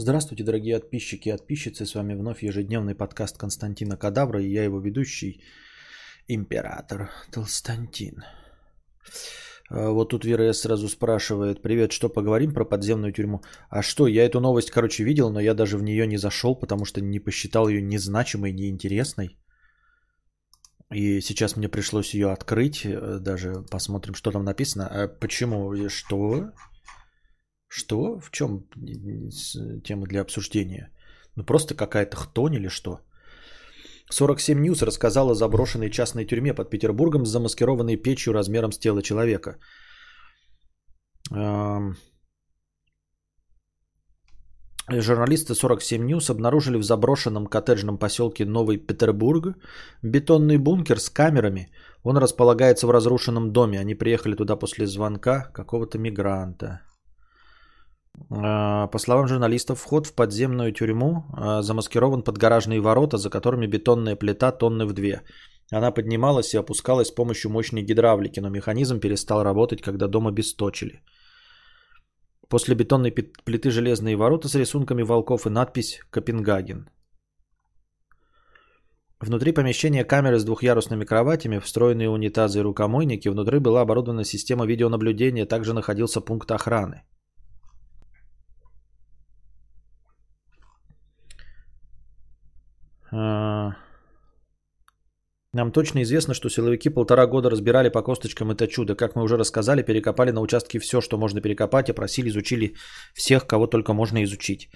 Здравствуйте, дорогие подписчики и подписчицы. С вами вновь ежедневный подкаст Константина Кадавра и я его ведущий, император Толстантин. А, вот тут Вера С. сразу спрашивает, привет, что поговорим про подземную тюрьму? А что, я эту новость, короче, видел, но я даже в нее не зашел, потому что не посчитал ее незначимой, неинтересной. И сейчас мне пришлось ее открыть, э, даже посмотрим, что там написано. А почему? Что? Что? В чем тема для обсуждения? Ну просто какая-то хтонь или что? 47 News рассказала о заброшенной частной тюрьме под Петербургом с замаскированной печью размером с тело человека. Журналисты 47 News обнаружили в заброшенном коттеджном поселке Новый Петербург бетонный бункер с камерами. Он располагается в разрушенном доме. Они приехали туда после звонка какого-то мигранта. А, по словам журналистов, вход в подземную тюрьму а, замаскирован под гаражные ворота, за которыми бетонная плита тонны в две. Она поднималась и опускалась с помощью мощной гидравлики, но механизм перестал работать, когда дом обесточили. После бетонной плиты железные ворота с рисунками волков и надпись «Копенгаген». Внутри помещения камеры с двухъярусными кроватями, встроенные унитазы и рукомойники. Внутри была оборудована система видеонаблюдения, также находился пункт охраны. Нам точно известно, что силовики полтора года разбирали по косточкам это чудо. Как мы уже рассказали, перекопали на участке все, что можно перекопать, опросили, изучили всех, кого только можно изучить.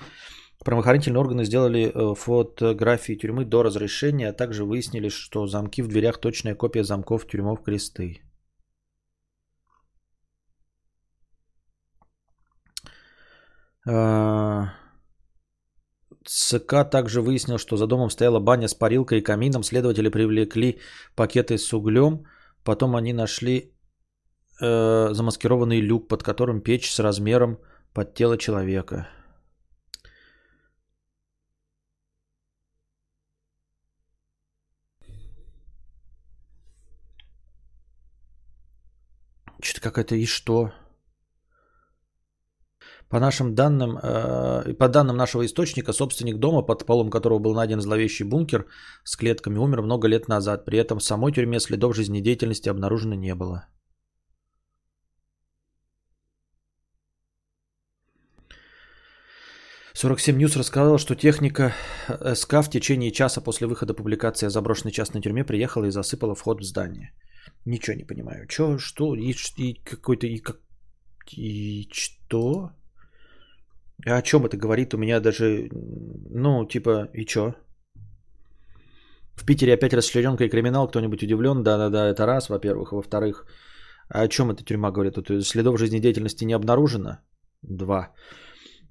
Правоохранительные органы сделали э, фотографии тюрьмы до разрешения, а также выяснили, что замки в дверях точная копия замков тюрьмов кресты. А, ЦК также выяснил, что за домом стояла баня с парилкой и камином. Следователи привлекли пакеты с углем. Потом они нашли э, замаскированный люк, под которым печь с размером под тело человека. Что-то какая-то и что? По нашим данным, э, по данным нашего источника, собственник дома, под полом которого был найден зловещий бункер с клетками, умер много лет назад. При этом в самой тюрьме следов жизнедеятельности обнаружено не было. «47 News рассказал, что техника СК в течение часа после выхода публикации о заброшенной частной тюрьме приехала и засыпала вход в здание. Ничего не понимаю. Чё, что, и, и какой-то, и, как, и что? А о чем это говорит? У меня даже, ну, типа, и чё? В Питере опять расчлененка и криминал, кто-нибудь удивлен? Да-да-да, это раз, во-первых. Во-вторых, а о чем эта тюрьма говорит? Тут следов жизнедеятельности не обнаружено? Два.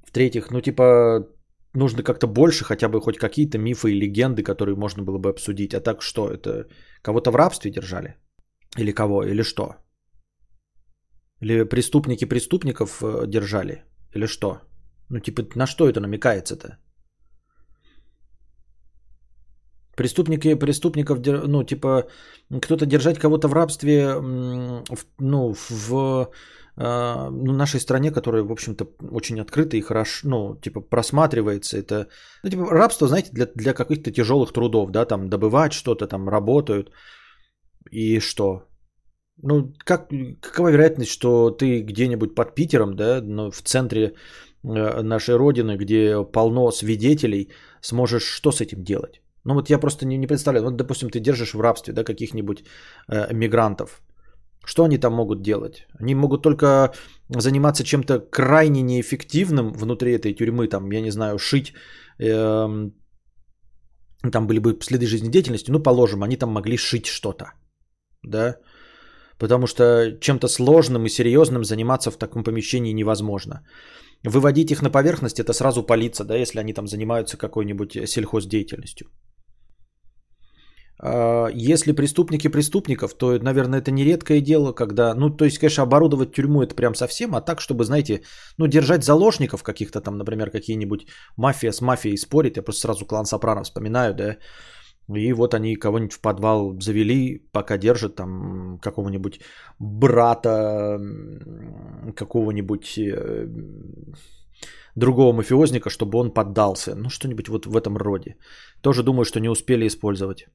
В-третьих, ну, типа, нужно как-то больше, хотя бы хоть какие-то мифы и легенды, которые можно было бы обсудить. А так что, это кого-то в рабстве держали? Или кого? Или что? Или преступники преступников э, держали? Или что? Ну, типа, на что это намекается-то? Преступники, преступников, ну, типа, кто-то держать кого-то в рабстве, ну, в э, ну, нашей стране, которая, в общем-то, очень открыта и хорошо, ну, типа, просматривается. Это, ну, типа, рабство, знаете, для, для каких-то тяжелых трудов, да, там, добывать что-то, там, работают. И что? Ну, как, какова вероятность, что ты где-нибудь под Питером, да, ну, в центре нашей Родины, где полно свидетелей, сможешь что с этим делать? Ну вот я просто не, не представляю. Вот, допустим, ты держишь в рабстве да, каких-нибудь э, мигрантов. Что они там могут делать? Они могут только заниматься чем-то крайне неэффективным внутри этой тюрьмы, там, я не знаю, шить, э, там были бы следы жизнедеятельности, ну, положим, они там могли шить что-то, да, потому что чем-то сложным и серьезным заниматься в таком помещении невозможно. Выводить их на поверхность это сразу палиться, да, если они там занимаются какой-нибудь сельхоздеятельностью. А, если преступники преступников, то, наверное, это не редкое дело, когда, ну, то есть, конечно, оборудовать тюрьму это прям совсем, а так, чтобы, знаете, ну, держать заложников каких-то там, например, какие-нибудь мафия с мафией спорить, я просто сразу клан Сопрано вспоминаю, да, и вот они кого-нибудь в подвал завели, пока держат там какого-нибудь брата, какого-нибудь э, другого мафиозника, чтобы он поддался. Ну, что-нибудь вот в этом роде. Тоже думаю, что не успели использовать.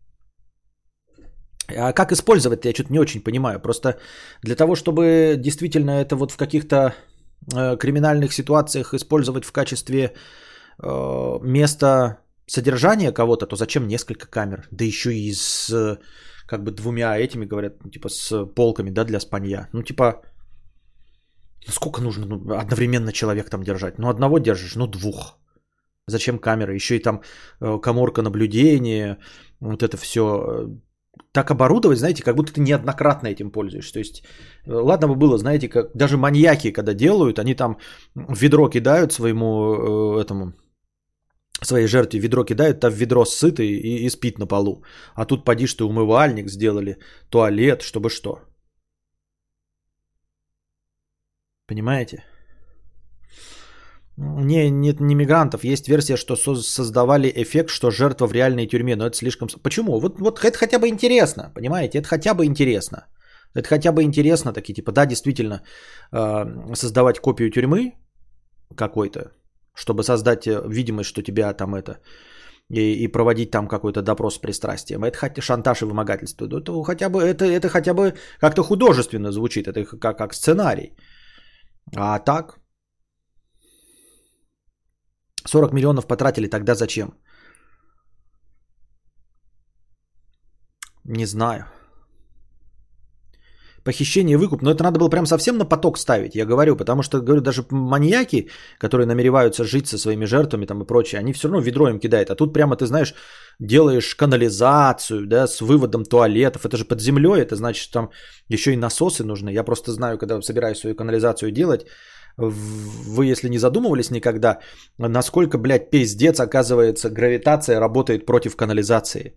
А как использовать я что-то не очень понимаю. Просто для того, чтобы действительно это вот в каких-то э, криминальных ситуациях использовать в качестве э, места содержания кого-то, то зачем несколько камер? Да еще и с как бы двумя этими, говорят, ну, типа с полками, да, для спанья. Ну, типа, ну, сколько нужно ну, одновременно человек там держать? Ну, одного держишь, ну, двух. Зачем камера? Еще и там э, коморка наблюдения, вот это все. Так оборудовать, знаете, как будто ты неоднократно этим пользуешься. То есть, э, ладно бы было, знаете, как даже маньяки, когда делают, они там ведро кидают своему э, этому своей жертве ведро кидают, там ведро сытый и, и спит на полу. А тут поди, что умывальник сделали, туалет, чтобы что. Понимаете? Не, нет, не мигрантов. Есть версия, что создавали эффект, что жертва в реальной тюрьме, но это слишком... Почему? Вот, вот это хотя бы интересно, понимаете? Это хотя бы интересно. Это хотя бы интересно, такие типа, да, действительно, э, создавать копию тюрьмы какой-то, чтобы создать э, видимость, что тебя там это и, и проводить там какой-то допрос с пристрастием. Это хотя шантаж и вымогательство. Это хотя бы, это, это хотя бы как-то художественно звучит, это как, как сценарий. А так, 40 миллионов потратили, тогда зачем? Не знаю. Похищение, выкуп. Но это надо было прям совсем на поток ставить, я говорю. Потому что, говорю, даже маньяки, которые намереваются жить со своими жертвами там и прочее, они все равно ведро им кидают. А тут прямо, ты знаешь, делаешь канализацию, да, с выводом туалетов. Это же под землей, это значит, там еще и насосы нужны. Я просто знаю, когда собираюсь свою канализацию делать, вы, если не задумывались никогда, насколько, блядь, пиздец, оказывается, гравитация работает против канализации.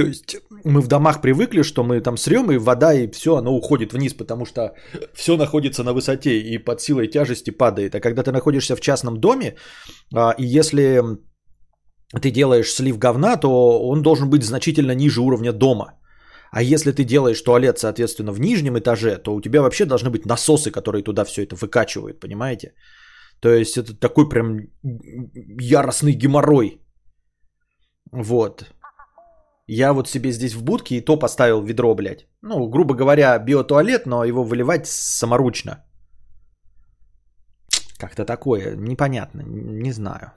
То есть мы в домах привыкли, что мы там срем, и вода, и все, оно уходит вниз, потому что все находится на высоте и под силой тяжести падает. А когда ты находишься в частном доме, а, и если ты делаешь слив говна, то он должен быть значительно ниже уровня дома. А если ты делаешь туалет, соответственно, в нижнем этаже, то у тебя вообще должны быть насосы, которые туда все это выкачивают, понимаете? То есть это такой прям яростный геморрой. Вот. Я вот себе здесь в будке и то поставил ведро, блядь. Ну, грубо говоря, биотуалет, но его выливать саморучно. Как-то такое, непонятно, не знаю.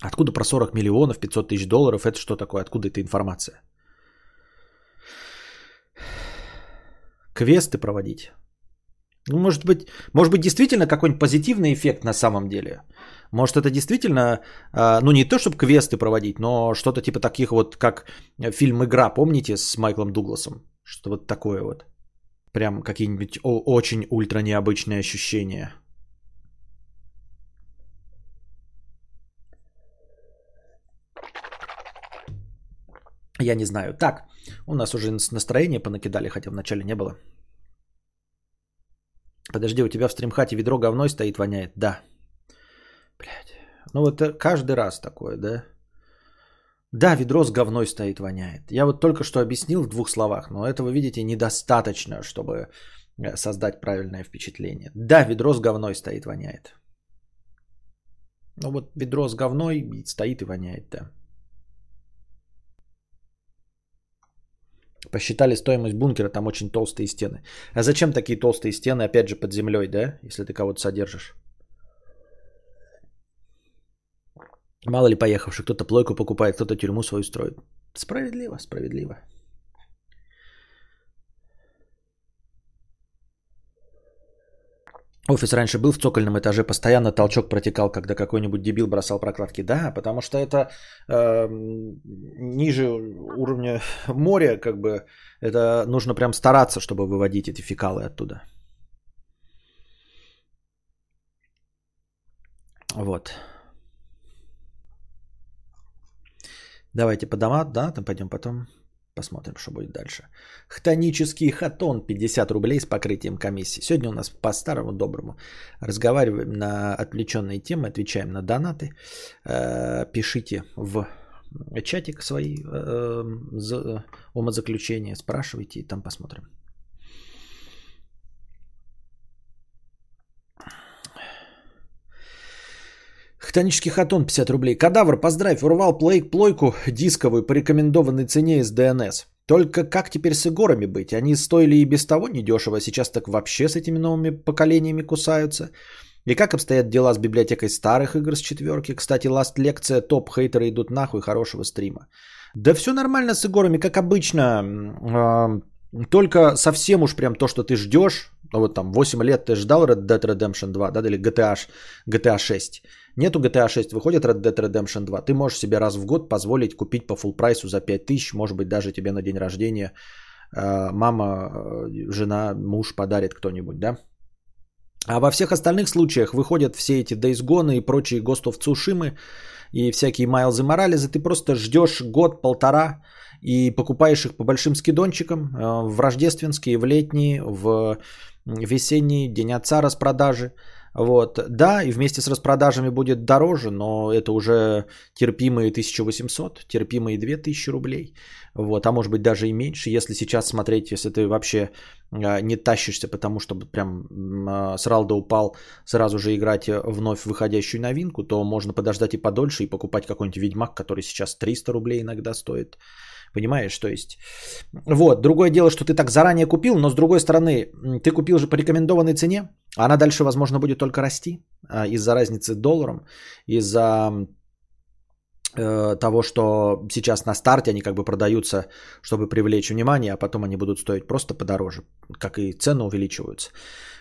Откуда про 40 миллионов, 500 тысяч долларов, это что такое, откуда эта информация? Квесты проводить. Ну, может быть, может быть, действительно какой-нибудь позитивный эффект на самом деле. Может, это действительно, а, ну, не то, чтобы квесты проводить, но что-то типа таких вот, как фильм «Игра», помните, с Майклом Дугласом? Что вот такое вот. Прям какие-нибудь очень ультра необычные ощущения. Я не знаю. Так, у нас уже настроение понакидали, хотя вначале не было. Подожди, у тебя в стримхате ведро говной стоит, воняет? Да. Блядь. Ну вот каждый раз такое, да? Да, ведро с говной стоит, воняет. Я вот только что объяснил в двух словах, но этого, видите, недостаточно, чтобы э, создать правильное впечатление. Да, ведро с говной стоит, воняет. Ну вот ведро с говной стоит и воняет, да. Посчитали стоимость бункера, там очень толстые стены. А зачем такие толстые стены, опять же, под землей, да, если ты кого-то содержишь? Мало ли поехавших, кто-то плойку покупает, кто-то тюрьму свою строит. Справедливо, справедливо. Офис раньше был в цокольном этаже, постоянно толчок протекал, когда какой-нибудь дебил бросал прокладки. Да, потому что это э, ниже уровня моря, как бы это нужно прям стараться, чтобы выводить эти фекалы оттуда. Вот. Давайте по домам, да, там пойдем потом. Посмотрим, что будет дальше. Хтонический хатон 50 рублей с покрытием комиссии. Сегодня у нас по старому доброму разговариваем на отвлеченные темы, отвечаем на донаты. Э, пишите в чатик свои э, умозаключения, спрашивайте и там посмотрим. Хтонический хатон 50 рублей. Кадавр, поздравь, урвал плейк плойку дисковую по рекомендованной цене из DNS. Только как теперь с игорами быть? Они стоили и без того недешево, сейчас так вообще с этими новыми поколениями кусаются. И как обстоят дела с библиотекой старых игр с четверки? Кстати, ласт лекция, топ хейтеры идут нахуй, хорошего стрима. Да все нормально с игорами, как обычно. Э, только совсем уж прям то, что ты ждешь. Ну вот там 8 лет ты ждал Red Dead Redemption 2, да, или GTA, GTA 6. Нету GTA 6, выходит Red Dead Redemption 2. Ты можешь себе раз в год позволить купить по full прайсу за 5000, может быть даже тебе на день рождения э, мама, э, жена, муж подарит кто-нибудь, да. А во всех остальных случаях выходят все эти Days Gone и прочие Ghost of Tsushima и всякие Майлзы Морализы. Ты просто ждешь год-полтора и покупаешь их по большим скидончикам э, в рождественские, в летние, в весенний, день отца распродажи. Вот. Да, и вместе с распродажами будет дороже, но это уже терпимые 1800, терпимые 2000 рублей. Вот. А может быть даже и меньше, если сейчас смотреть, если ты вообще а, не тащишься, потому что прям а, срал да упал сразу же играть вновь выходящую новинку, то можно подождать и подольше и покупать какой-нибудь Ведьмак, который сейчас 300 рублей иногда стоит. Понимаешь, то есть. Вот, другое дело, что ты так заранее купил, но с другой стороны, ты купил же по рекомендованной цене, она дальше, возможно, будет только расти а, из-за разницы долларом, из-за э, того, что сейчас на старте они как бы продаются, чтобы привлечь внимание, а потом они будут стоить просто подороже, как и цены увеличиваются.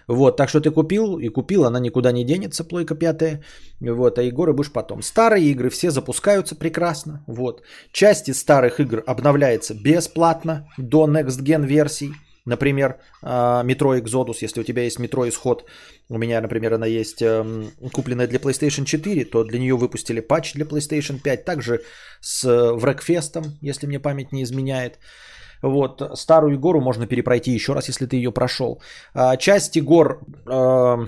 Вот, так что ты купил и купил, она никуда не денется, плойка пятая. Вот, а игры будешь потом. Старые игры все запускаются прекрасно. Вот. Части старых игр обновляется бесплатно до Next Gen версий. Например, а, Metro Exodus, если у тебя есть Metro Исход, у меня, например, она есть эм, купленная для PlayStation 4, то для нее выпустили патч для PlayStation 5, также с Wreckfest, если мне память не изменяет. Вот, старую игру можно перепройти еще раз, если ты ее прошел. А, части игр э,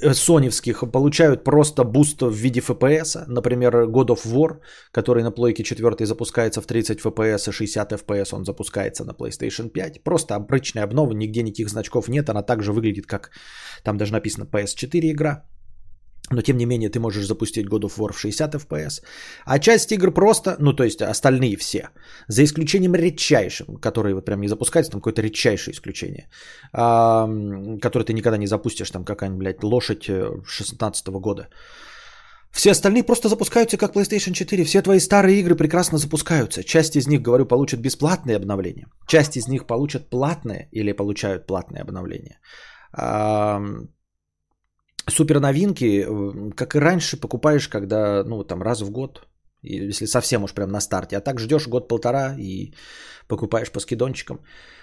соневских получают просто буст в виде FPS. Например, God of War, который на плойке 4 запускается в 30 FPS и 60 FPS, он запускается на PlayStation 5. Просто обычная обнова, нигде никаких значков нет. Она также выглядит, как там даже написано PS4 игра. Но тем не менее ты можешь запустить God of War в 60 FPS. А часть игр просто, ну то есть остальные все, за исключением редчайшим, которые вот прям не запускаются, там какое-то редчайшее исключение, а, которое ты никогда не запустишь, там какая-нибудь, блядь, лошадь 16 э, года. Все остальные просто запускаются как PlayStation 4. Все твои старые игры прекрасно запускаются. Часть из них, говорю, получат бесплатные обновления. Часть из них получат платные или получают платные обновления супер новинки, как и раньше, покупаешь, когда, ну, там, раз в год, если совсем уж прям на старте, а так ждешь год-полтора и покупаешь по скидончикам.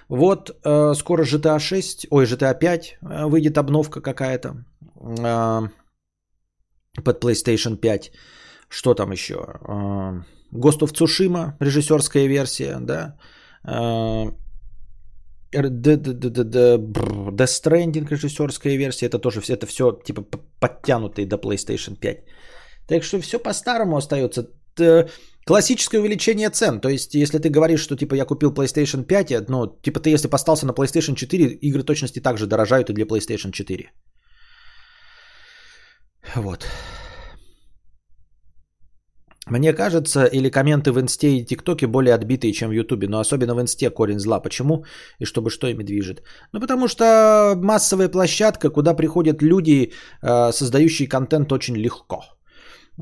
Вот, э, скоро GTA 6, ой, GTA 5 э, выйдет обновка какая-то э, под PlayStation 5. Что там еще? Э, Ghost of Tsushima, режиссерская версия, да. Э, Death Stranding режиссерская версия, это тоже все, это все типа подтянутые до PlayStation 5. Так что все по-старому остается. Классическое увеличение цен. То есть, если ты говоришь, что типа я купил PlayStation 5, ну, типа ты если постался на PlayStation 4, игры точности также дорожают и для PlayStation 4. Вот. Мне кажется, или комменты в инсте и тиктоке более отбитые, чем в ютубе, но особенно в инсте корень зла. Почему? И чтобы что ими движет? Ну, потому что массовая площадка, куда приходят люди, э, создающие контент очень легко.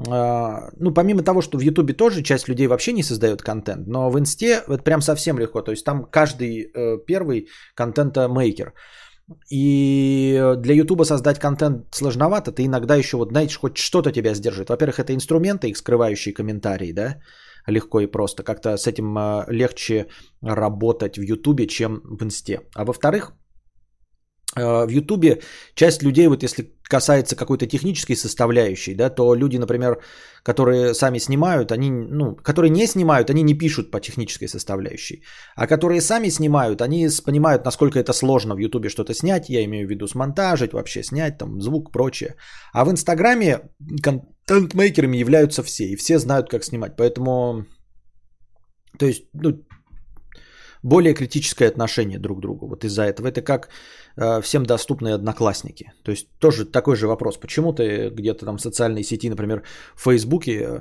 Э, ну, помимо того, что в ютубе тоже часть людей вообще не создает контент, но в инсте это прям совсем легко. То есть там каждый э, первый контента-мейкер. И для Ютуба создать контент сложновато. Ты иногда еще, вот знаешь, хоть что-то тебя сдержит. Во-первых, это инструменты, их скрывающие комментарии, да, легко и просто. Как-то с этим а, легче работать в Ютубе, чем в Инсте. А во-вторых, в Ютубе часть людей, вот если касается какой-то технической составляющей, да, то люди, например, которые сами снимают, они, ну, которые не снимают, они не пишут по технической составляющей. А которые сами снимают, они понимают, насколько это сложно в Ютубе что-то снять, я имею в виду смонтажить, вообще снять, там, звук, прочее. А в Инстаграме контент-мейкерами являются все, и все знают, как снимать. Поэтому, то есть, ну, более критическое отношение друг к другу вот из-за этого. Это как э, всем доступные одноклассники. То есть тоже такой же вопрос. Почему ты где-то там в социальной сети, например, в Фейсбуке, э,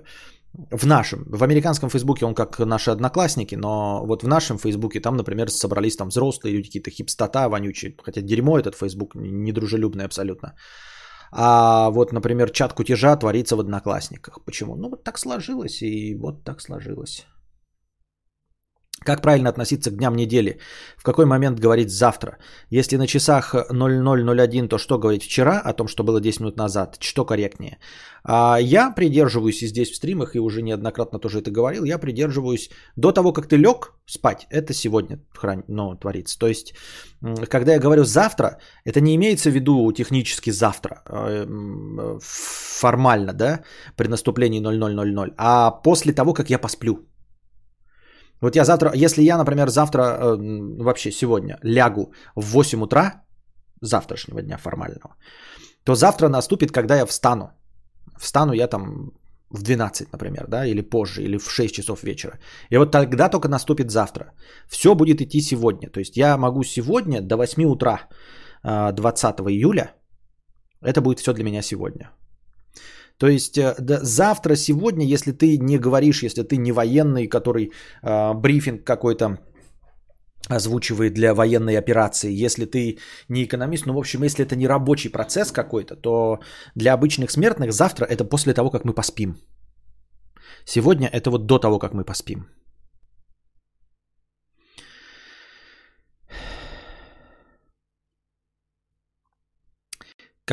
в нашем, в американском Фейсбуке он как наши одноклассники, но вот в нашем Фейсбуке там, например, собрались там взрослые люди, какие-то хипстота вонючие, хотя дерьмо этот Фейсбук, недружелюбный абсолютно. А вот, например, чат кутежа творится в одноклассниках. Почему? Ну, вот так сложилось, и вот так сложилось. Как правильно относиться к дням недели? В какой момент говорить завтра? Если на часах 0001, то что говорить вчера о том, что было 10 минут назад? Что корректнее? А я придерживаюсь и здесь в стримах, и уже неоднократно тоже это говорил, я придерживаюсь до того, как ты лег спать, это сегодня ну, творится. То есть, когда я говорю завтра, это не имеется в виду технически завтра, а, формально, да, при наступлении 0000, а после того, как я посплю. Вот я завтра, если я, например, завтра, э, вообще сегодня лягу в 8 утра, завтрашнего дня формального, то завтра наступит, когда я встану. Встану я там в 12, например, да, или позже, или в 6 часов вечера. И вот тогда только наступит завтра. Все будет идти сегодня. То есть я могу сегодня до 8 утра 20 э, июля, это будет все для меня сегодня. То есть э, да, завтра, сегодня, если ты не говоришь, если ты не военный, который э, брифинг какой-то озвучивает для военной операции, если ты не экономист, ну, в общем, если это не рабочий процесс какой-то, то для обычных смертных завтра это после того, как мы поспим. Сегодня это вот до того, как мы поспим.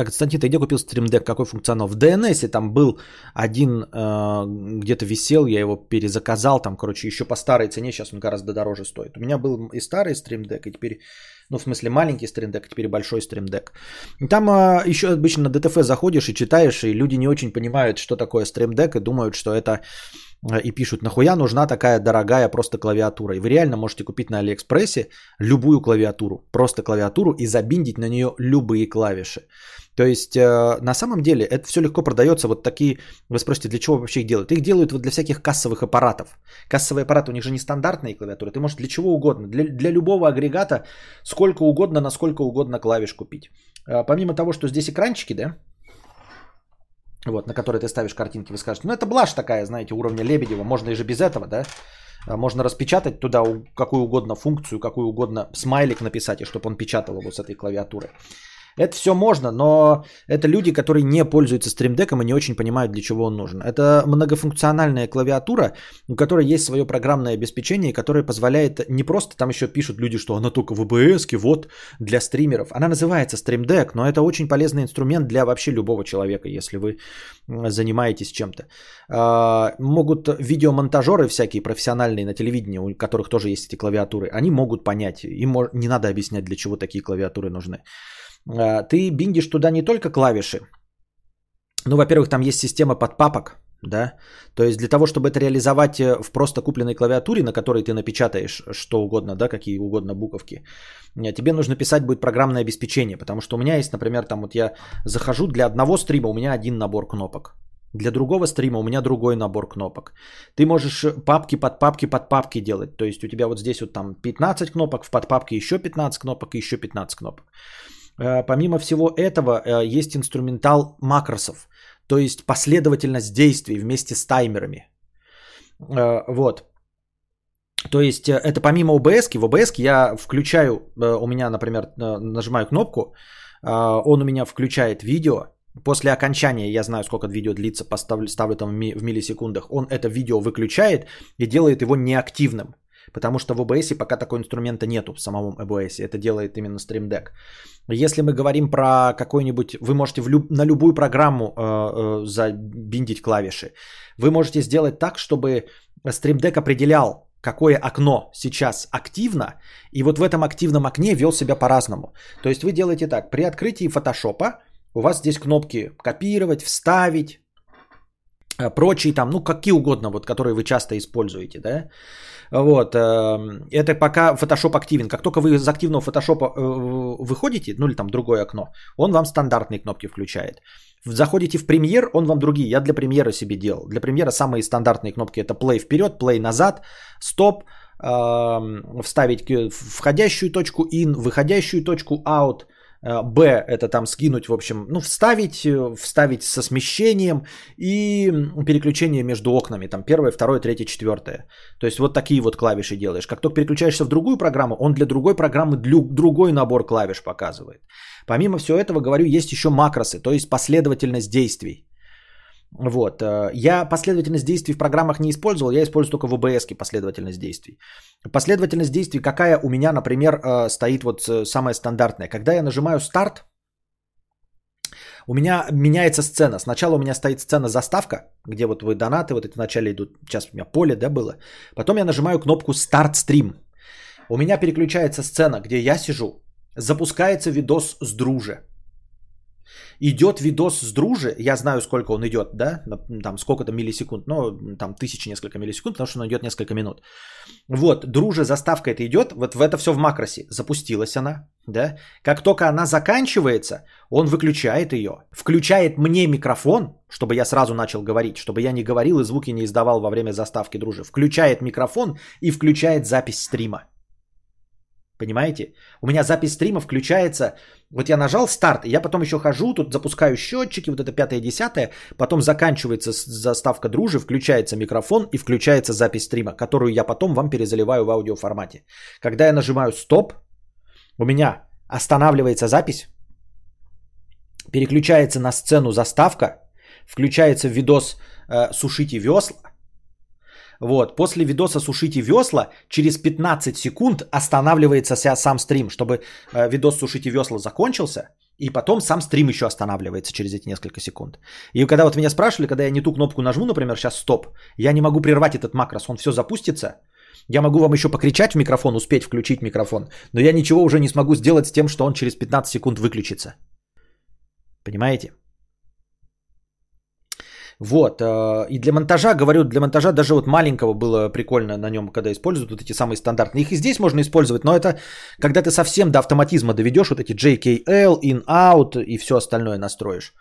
Константин, ты где купил Stream Deck? Какой функционал? В DNS там был один, э, где-то висел, я его перезаказал, там, короче, еще по старой цене, сейчас он гораздо дороже стоит. У меня был и старый Stream Deck, и теперь, ну, в смысле, маленький Stream Deck, а теперь большой Stream Deck. Там э, еще обычно на DTF заходишь и читаешь, и люди не очень понимают, что такое Stream Deck, и думают, что это и пишут, нахуя нужна такая дорогая просто клавиатура. И вы реально можете купить на Алиэкспрессе любую клавиатуру, просто клавиатуру и забиндить на нее любые клавиши. То есть э, на самом деле это все легко продается. Вот такие, вы спросите, для чего вообще их делают? Их делают вот для всяких кассовых аппаратов. Кассовые аппараты у них же не стандартные клавиатуры. Ты можешь для чего угодно, для, для любого агрегата сколько угодно, на сколько угодно клавиш купить. Э, помимо того, что здесь экранчики, да, вот, на которые ты ставишь картинки, вы скажете, ну это блажь такая, знаете, уровня Лебедева, можно и же без этого, да, э, можно распечатать туда какую угодно функцию, какую угодно смайлик написать, и чтобы он печатал его с этой клавиатуры. Это все можно, но это люди, которые не пользуются стримдеком и не очень понимают, для чего он нужен. Это многофункциональная клавиатура, у которой есть свое программное обеспечение, которое позволяет не просто там еще пишут люди, что она только в OBS, вот для стримеров. Она называется стримдек, но это очень полезный инструмент для вообще любого человека, если вы занимаетесь чем-то. А, могут видеомонтажеры всякие профессиональные на телевидении, у которых тоже есть эти клавиатуры, они могут понять, им не надо объяснять, для чего такие клавиатуры нужны. А, ты биндишь туда не только клавиши. Ну, во-первых, там есть система подпапок, да. То есть для того, чтобы это реализовать э, в просто купленной клавиатуре, на которой ты напечатаешь что угодно, да, какие угодно буковки, э, тебе нужно писать будет программное обеспечение, потому что у меня есть, например, там вот я захожу для одного стрима, у меня один набор кнопок. Для другого стрима у меня другой набор кнопок. Ты можешь папки под папки под папки делать. То есть у тебя вот здесь вот там 15 кнопок, в подпапке еще 15 кнопок и еще 15 кнопок. Э, помимо всего этого, э, есть инструментал макросов, то есть последовательность действий вместе с таймерами. Э, вот. То есть это помимо OBS, в OBS я включаю, у меня, например, нажимаю кнопку, он у меня включает видео, после окончания, я знаю, сколько видео длится, поставлю, ставлю там в миллисекундах, он это видео выключает и делает его неактивным. Потому что в OBS пока такого инструмента нету в самом OBS. Это делает именно Stream Deck. Если мы говорим про какой-нибудь... Вы можете в люб, на любую программу э, э, забиндить клавиши. Вы можете сделать так, чтобы Stream Deck определял, какое окно сейчас активно, и вот в этом активном окне вел себя по-разному. То есть вы делаете так, при открытии фотошопа у вас здесь кнопки копировать, вставить, э, прочие там, ну какие угодно, вот которые вы часто используете, да. Вот, эм, это пока Photoshop активен. Как только вы из активного Photoshop э, выходите, ну или там другое окно, он вам стандартные кнопки включает. Заходите в премьер, он вам другие. Я для премьера себе делал. Для премьера самые стандартные кнопки это play вперед, play назад, стоп, э, вставить входящую точку in, выходящую точку out, э, B это там скинуть, в общем, ну, вставить, э, вставить со смещением и переключение между окнами, там первое, второе, третье, четвертое. То есть вот такие вот клавиши делаешь. Как только переключаешься в другую программу, он для другой программы другой набор клавиш показывает. Помимо всего этого, говорю, есть еще макросы, то есть последовательность действий. Вот. Э, я последовательность действий в программах не использовал, я использую только в OBS последовательность действий. Последовательность действий какая у меня, например, э, стоит вот э, самая стандартная. Когда я нажимаю старт, у меня меняется сцена. Сначала у меня стоит сцена заставка, где вот вы донаты, вот это вначале идут, сейчас у меня поле, да, было. Потом я нажимаю кнопку старт стрим. У меня переключается сцена, где я сижу, запускается видос с друже идет видос с дружи, я знаю, сколько он идет, да, там сколько-то миллисекунд, ну, там тысячи несколько миллисекунд, потому что он идет несколько минут. Вот, дружа заставка это идет, вот в это все в макросе, запустилась она, да, как только она заканчивается, он выключает ее, включает мне микрофон, чтобы я сразу начал говорить, чтобы я не говорил и звуки не издавал во время заставки дружи, включает микрофон и включает запись стрима. Понимаете? У меня запись стрима включается. Вот я нажал старт, я потом еще хожу, тут запускаю счетчики, вот это пятое, десятое. Потом заканчивается заставка дружи, включается микрофон и включается запись стрима, которую я потом вам перезаливаю в аудиоформате. Когда я нажимаю стоп, у меня останавливается запись, переключается на сцену заставка, включается видос э, «Сушите весла», вот, после видоса «Сушите весла» через 15 секунд останавливается сам стрим, чтобы э, видос «Сушите весла» закончился, и потом сам стрим еще останавливается через эти несколько секунд. И когда вот меня спрашивали, когда я не ту кнопку нажму, например, сейчас стоп, я не могу прервать этот макрос, он все запустится. Я могу вам еще покричать в микрофон, успеть включить микрофон, но я ничего уже не смогу сделать с тем, что он через 15 секунд выключится. Понимаете? Вот. Э, и для монтажа, говорю, для монтажа даже вот маленького было прикольно на нем, когда используют вот эти самые стандартные. Их и здесь можно использовать, но это когда ты совсем до автоматизма доведешь вот эти JKL, in-out и все остальное настроишь.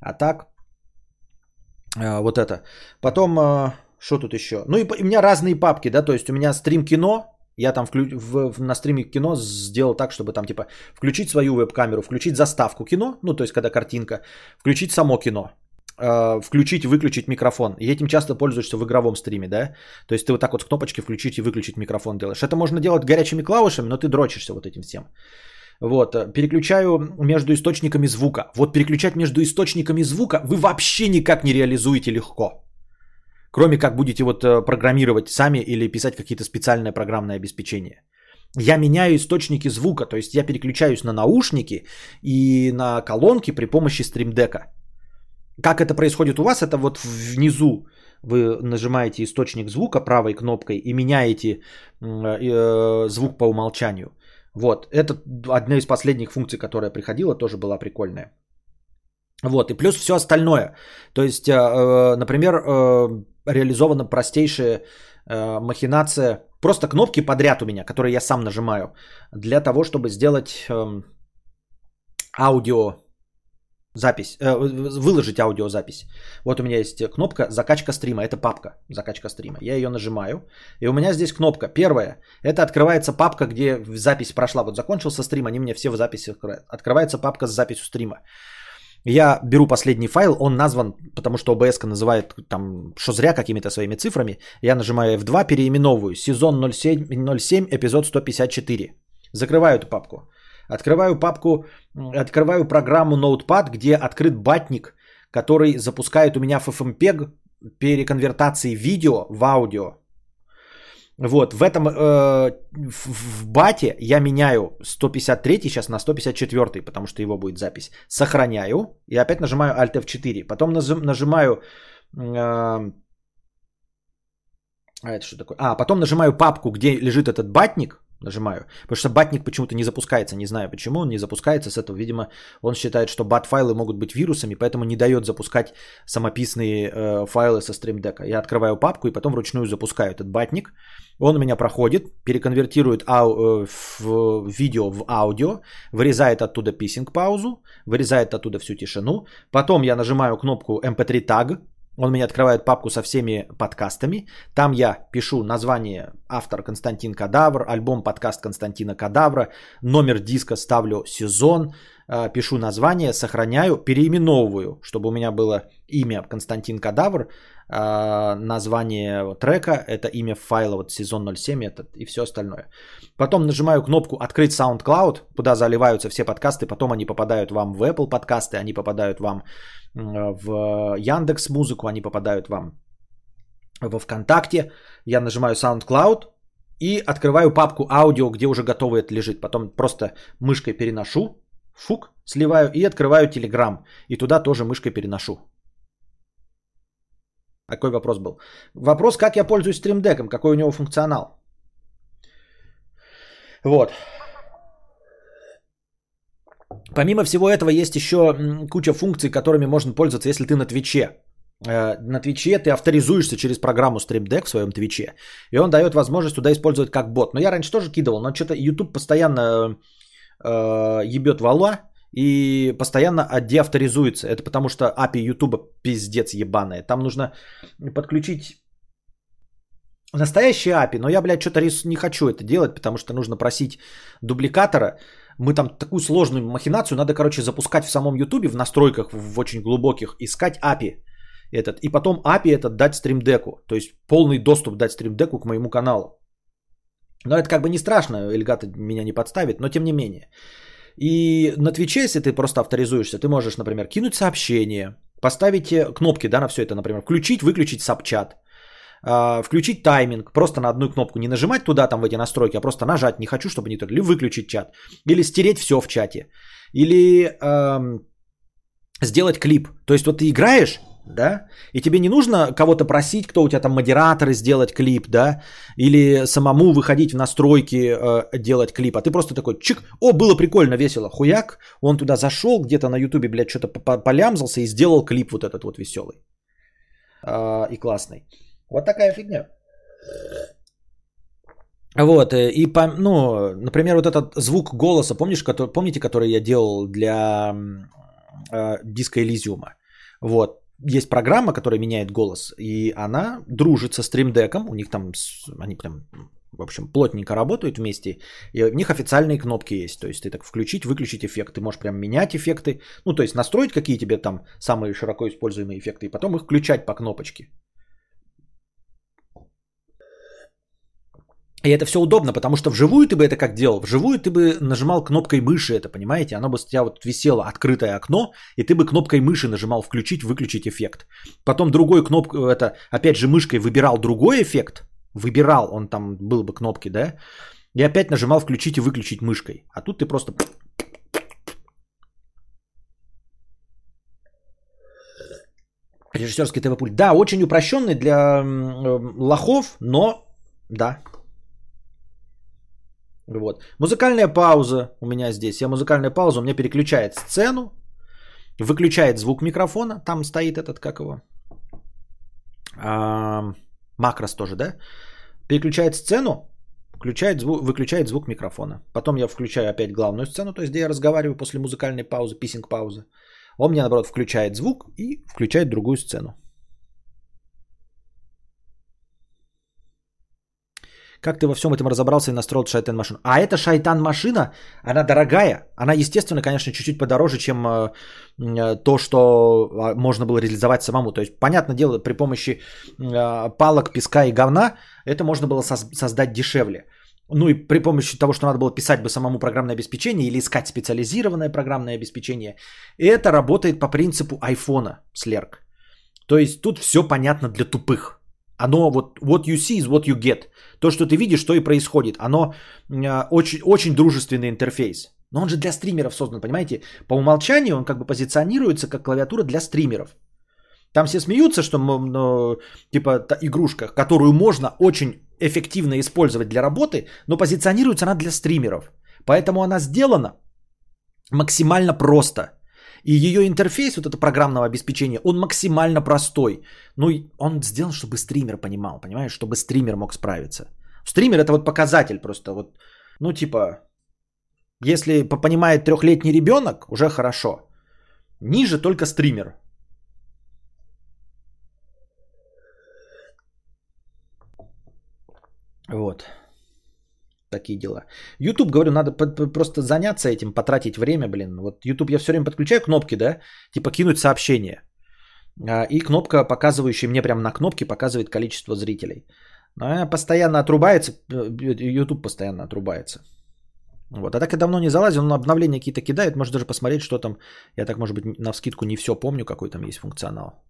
А так, э, вот это. Потом, э, что тут еще? Ну и у меня разные папки, да, то есть у меня стрим кино, я там вклю... в, на стриме кино сделал так, чтобы там типа включить свою веб-камеру, включить заставку кино, ну то есть когда картинка, включить само кино. Э, включить и выключить микрофон. И этим часто пользуешься в игровом стриме, да? То есть ты вот так вот с кнопочки включить и выключить микрофон делаешь. Это можно делать горячими клавишами, но ты дрочишься вот этим всем. Вот, э, переключаю между источниками звука. Вот переключать между источниками звука вы вообще никак не реализуете легко. Кроме как будете вот э, программировать сами или писать какие-то специальное программное обеспечение. Я меняю источники звука, то есть я переключаюсь на наушники и на колонки при помощи стримдека. Как это происходит у вас? Это вот внизу вы нажимаете источник звука правой кнопкой и меняете э, звук по умолчанию. Вот, это одна из последних функций, которая приходила, тоже была прикольная. Вот, и плюс все остальное. То есть, э, э, например, реализована простейшая махинация, просто кнопки подряд у меня, которые я сам нажимаю, для того, чтобы сделать эм, аудио запись, э, выложить аудиозапись. Вот у меня есть кнопка закачка стрима, это папка закачка стрима. Я ее нажимаю, и у меня здесь кнопка. Первая, это открывается папка, где запись прошла. Вот закончился стрим, они мне все в записи открывают. Открывается папка с записью стрима. Я беру последний файл, он назван, потому что OBS называет там, что зря какими-то своими цифрами. Я нажимаю F2, переименовываю. Сезон 07, 07 эпизод 154. Закрываю эту папку. Открываю папку, открываю программу Notepad, где открыт батник, который запускает у меня FFmpeg переконвертации видео в аудио. Вот, в этом, э, в, в бате я меняю 153 сейчас на 154, потому что его будет запись. Сохраняю и опять нажимаю Alt F4. Потом нажимаю... Э, а это что такое? А, потом нажимаю папку, где лежит этот батник, Нажимаю. Потому что батник почему-то не запускается. Не знаю почему он не запускается с этого. Видимо, он считает, что бат-файлы могут быть вирусами, поэтому не дает запускать самописные э, файлы со стримдека. Я открываю папку и потом вручную запускаю этот батник. Он у меня проходит, переконвертирует ау, э, в видео в аудио, вырезает оттуда писинг паузу, вырезает оттуда всю тишину. Потом я нажимаю кнопку MP3 tag, Он мне открывает папку со всеми подкастами. Там я пишу название автор Константин Кадавр, альбом подкаст Константина Кадавра, номер диска ставлю сезон, пишу название, сохраняю, переименовываю, чтобы у меня было имя Константин Кадавр, а, название трека, это имя файла, вот сезон 07 этот и все остальное. Потом нажимаю кнопку «Открыть SoundCloud», куда заливаются все подкасты, потом они попадают вам в Apple подкасты, они попадают вам в Яндекс Музыку, они попадают вам во ВКонтакте. Я нажимаю SoundCloud и открываю папку аудио, где уже готово это лежит. Потом просто мышкой переношу, фук, сливаю и открываю Telegram. И туда тоже мышкой переношу. Какой вопрос был? Вопрос, как я пользуюсь стримдеком, какой у него функционал. Вот. Помимо всего этого есть еще куча функций, которыми можно пользоваться, если ты на Twitch-е. Э, на Twitch-е ты авторизуешься через программу Stream Deck в своем Twitch-е, и он дает возможность туда использовать как бот. Но я раньше тоже кидывал, но что-то YouTube постоянно э, ебет вола и постоянно деавторизуется. Это потому что API YouTube пиздец ебаная. Там нужно подключить настоящий API, но я, блядь, что-то не хочу это делать, потому что нужно просить дубликатора, мы там такую сложную махинацию надо, короче, запускать в самом YouTube, в настройках, в очень глубоких, искать API этот, и потом API этот дать стримдеку, то есть полный доступ дать стримдеку к моему каналу. Но это как бы не страшно, Эльгата меня не подставит, но тем не менее. И на Твиче, если ты просто авторизуешься, ты можешь, например, кинуть сообщение, поставить кнопки да, на все это, например, включить, выключить сабчат, а, включить тайминг, просто на одну кнопку, не нажимать туда, там в эти настройки, а просто нажать, не хочу, чтобы не то, или выключить чат, или стереть все в чате, или эм, сделать клип. То есть вот ты играешь, да, и тебе не нужно кого-то просить, кто у тебя там модераторы сделать клип, да, или самому выходить в настройки э, делать клип, а ты просто такой чик, о, было прикольно, весело, хуяк, он туда зашел, где-то на ютубе, блядь, что-то полямзался и сделал клип вот этот вот веселый э, и классный. Вот такая фигня. Вот, э, и, по, ну, например, вот этот звук голоса, помнишь, который, помните, который я делал для э, диска Элизиума? Вот, есть программа, которая меняет голос, и она дружит со стримдеком, у них там, они прям, в общем, плотненько работают вместе, и у них официальные кнопки есть, то есть ты так включить, выключить эффект, ты можешь прям менять эффекты, ну, то есть настроить, какие тебе там самые широко используемые эффекты, и потом их включать по кнопочке. И это все удобно, потому что вживую ты бы это как делал? Вживую ты бы нажимал кнопкой мыши это, понимаете? Оно бы у тебя вот висело открытое окно, и ты бы кнопкой мыши нажимал включить, выключить эффект. Потом другой кнопкой, это опять же мышкой выбирал другой эффект, выбирал, он там был бы кнопки, да? И опять нажимал включить и выключить мышкой. А тут ты просто... Режиссерский ТВ-пульт. Да, очень упрощенный для лохов, но да, вот. Музыкальная пауза у меня здесь. Я музыкальная пауза, у меня переключает сцену, выключает звук микрофона. Там стоит этот, как его? А, макрос тоже, да? Переключает сцену, включает звук, выключает звук микрофона. Потом я включаю опять главную сцену, то есть где я разговариваю после музыкальной паузы, писинг паузы. Он мне, наоборот, включает звук и включает другую сцену. Как ты во всем этом разобрался и настроил шайтан машину? А эта шайтан машина, она дорогая. Она, естественно, конечно, чуть-чуть подороже, чем э, э, то, что а, можно было реализовать самому. То есть, понятное дело, при помощи э, палок, песка и говна это можно было создать дешевле. Ну и при помощи того, что надо было писать бы самому программное обеспечение или искать специализированное программное обеспечение, это работает по принципу айфона с Lerc. То есть тут все понятно для тупых. Оно вот what you see is what you get. То, что ты видишь, то и происходит. Оно э, очень, очень дружественный интерфейс. Но он же для стримеров создан, понимаете? По умолчанию он как бы позиционируется как клавиатура для стримеров. Там все смеются, что ну, типа игрушка, которую можно очень эффективно использовать для работы, но позиционируется она для стримеров. Поэтому она сделана максимально просто – и ее интерфейс, вот это программного обеспечения, он максимально простой. Ну, он сделан, чтобы стример понимал, понимаешь, чтобы стример мог справиться. Стример это вот показатель просто. Вот, ну, типа, если понимает трехлетний ребенок, уже хорошо. Ниже только стример. Вот. Такие дела. YouTube, говорю, надо просто заняться этим, потратить время, блин. Вот YouTube я все время подключаю кнопки, да, типа кинуть сообщение. А, и кнопка, показывающая мне прямо на кнопке, показывает количество зрителей. Но она постоянно отрубается, э, YouTube постоянно отрубается. Вот. А так я давно не залазил, но обновления какие-то кидает. Может даже посмотреть, что там. Я так, может быть, на вскидку не все помню, какой там есть функционал.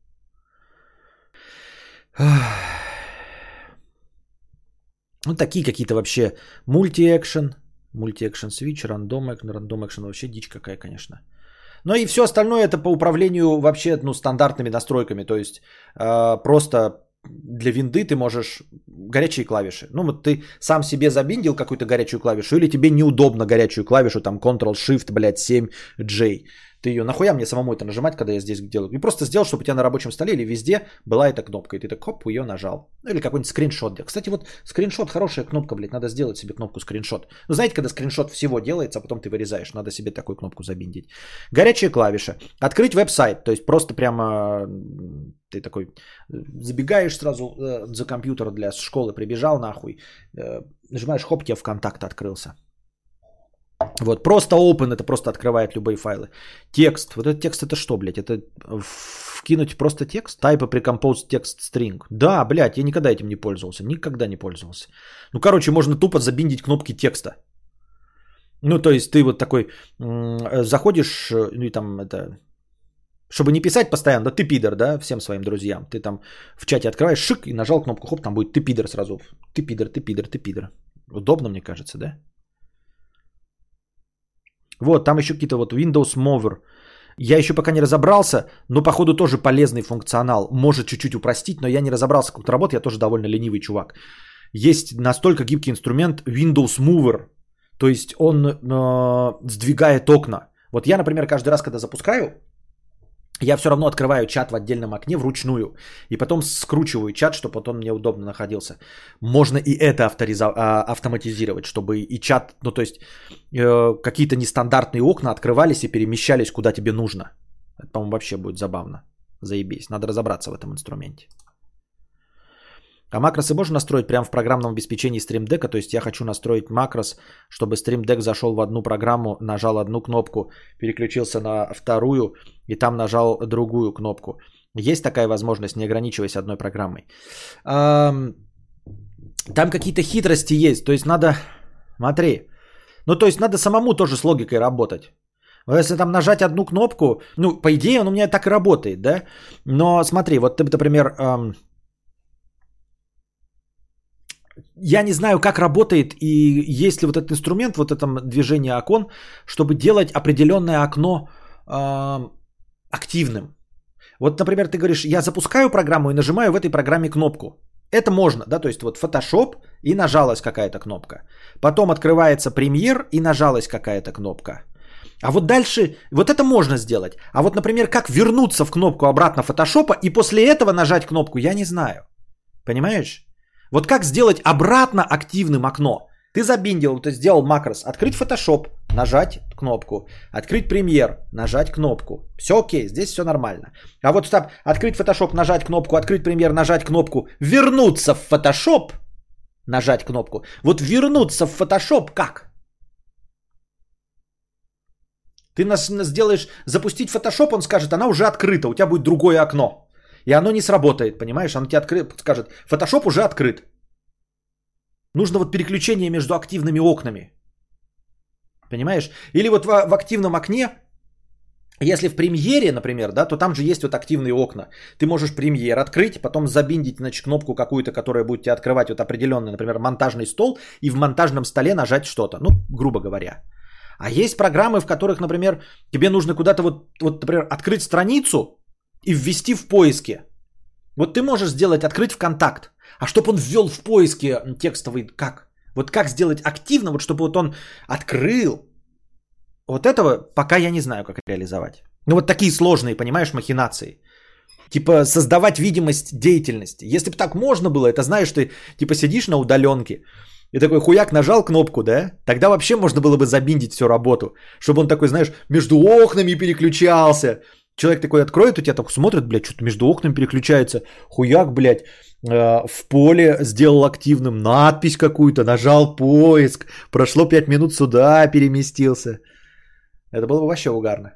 Ну, такие какие-то вообще мульти-экшен, мульти-экшен свич, рандом, рандом экшен вообще дичь какая, конечно. Но и все остальное это по управлению вообще ну, стандартными настройками. То есть э, просто для винды ты можешь горячие клавиши. Ну, вот ты сам себе забиндил какую-то горячую клавишу, или тебе неудобно горячую клавишу, там Ctrl-Shift, блядь, 7J ты ее, нахуя мне самому это нажимать, когда я здесь делаю? И просто сделал, чтобы у тебя на рабочем столе или везде была эта кнопка, и ты так хоп, ее нажал. Ну или какой-нибудь скриншот. Кстати, вот скриншот, хорошая кнопка, блядь, надо сделать себе кнопку скриншот. Ну знаете, когда скриншот всего делается, а потом ты вырезаешь, надо себе такую кнопку забиндить. Горячая клавиша. Открыть веб-сайт, то есть просто прямо ты такой забегаешь сразу э, за компьютер для школы, прибежал нахуй, э, нажимаешь, хоп, тебе ВКонтакт открылся. Вот, просто open, это просто открывает любые файлы. Текст, вот этот текст это что, блядь? Это вкинуть просто текст? Type precompose text string. Да, блядь, я никогда этим не пользовался, никогда не пользовался. Ну, короче, можно тупо забиндить кнопки текста. Ну, то есть ты вот такой э, заходишь, э, ну и там это, чтобы не писать постоянно, да ты пидор, да, всем своим друзьям. Ты там в чате открываешь шик и нажал кнопку, хоп, там будет ты пидор сразу. Ты пидор, ты пидор, ты пидор. Удобно, мне кажется, да? Вот, там еще какие-то вот Windows Mover. Я еще пока не разобрался, но походу тоже полезный функционал. Может чуть-чуть упростить, но я не разобрался, как это работает. Я тоже довольно ленивый чувак. Есть настолько гибкий инструмент Windows Mover. То есть он э, сдвигает окна. Вот я, например, каждый раз, когда запускаю, я все равно открываю чат в отдельном окне вручную. И потом скручиваю чат, чтобы он мне удобно находился. Можно и это авториза- а, автоматизировать, чтобы и чат, ну то есть э, какие-то нестандартные окна открывались и перемещались куда тебе нужно. Это, по-моему, вообще будет забавно. Заебись. Надо разобраться в этом инструменте. А макросы можно настроить прямо в программном обеспечении Stream? То есть я хочу настроить макрос, чтобы Stream зашел в одну программу, нажал одну кнопку, переключился на вторую и там нажал другую кнопку. Есть такая возможность, не ограничиваясь одной программой. Там какие-то хитрости есть. То есть надо... Смотри. Ну, то есть надо самому тоже с логикой работать. Если там нажать одну кнопку, ну, по идее, он у меня так и работает, да? Но смотри, вот ты, например, я не знаю, как работает и есть ли вот этот инструмент, вот это движение окон, чтобы делать определенное окно э, активным. Вот, например, ты говоришь, я запускаю программу и нажимаю в этой программе кнопку. Это можно, да, то есть вот Photoshop и нажалась какая-то кнопка. Потом открывается премьер и нажалась какая-то кнопка. А вот дальше, вот это можно сделать. А вот, например, как вернуться в кнопку обратно Photoshop и после этого нажать кнопку, я не знаю. Понимаешь? Вот как сделать обратно активным окно? Ты забиндил, ты сделал макрос. Открыть Photoshop, нажать кнопку. Открыть премьер, нажать кнопку. Все окей, здесь все нормально. А вот стоп, открыть Photoshop, нажать кнопку, открыть премьер, нажать кнопку. Вернуться в Photoshop, нажать кнопку. Вот вернуться в Photoshop как? Ты нас сделаешь запустить Photoshop, он скажет, она уже открыта, у тебя будет другое окно. И оно не сработает, понимаешь? Оно тебе откры... скажет, Photoshop уже открыт. Нужно вот переключение между активными окнами. Понимаешь? Или вот в, в активном окне, если в премьере, например, да, то там же есть вот активные окна. Ты можешь премьер открыть, потом забиндить, значит, кнопку какую-то, которая будет тебе открывать вот определенный, например, монтажный стол, и в монтажном столе нажать что-то. Ну, грубо говоря. А есть программы, в которых, например, тебе нужно куда-то вот, вот например, открыть страницу, и ввести в поиске. Вот ты можешь сделать открыть ВКонтакт. А чтобы он ввел в поиске текстовый, как? Вот как сделать активно, вот чтобы вот он открыл. Вот этого пока я не знаю, как реализовать. Ну вот такие сложные, понимаешь, махинации. Типа создавать видимость деятельности. Если бы так можно было, это знаешь, ты типа сидишь на удаленке, и такой хуяк нажал кнопку, да? Тогда вообще можно было бы забиндить всю работу. Чтобы он такой, знаешь, между окнами переключался, Человек такой откроет, у тебя так смотрит, блядь, что-то между окнами переключается. Хуяк, блядь, э, в поле сделал активным надпись какую-то, нажал поиск. Прошло 5 минут сюда, переместился. Это было бы вообще угарно.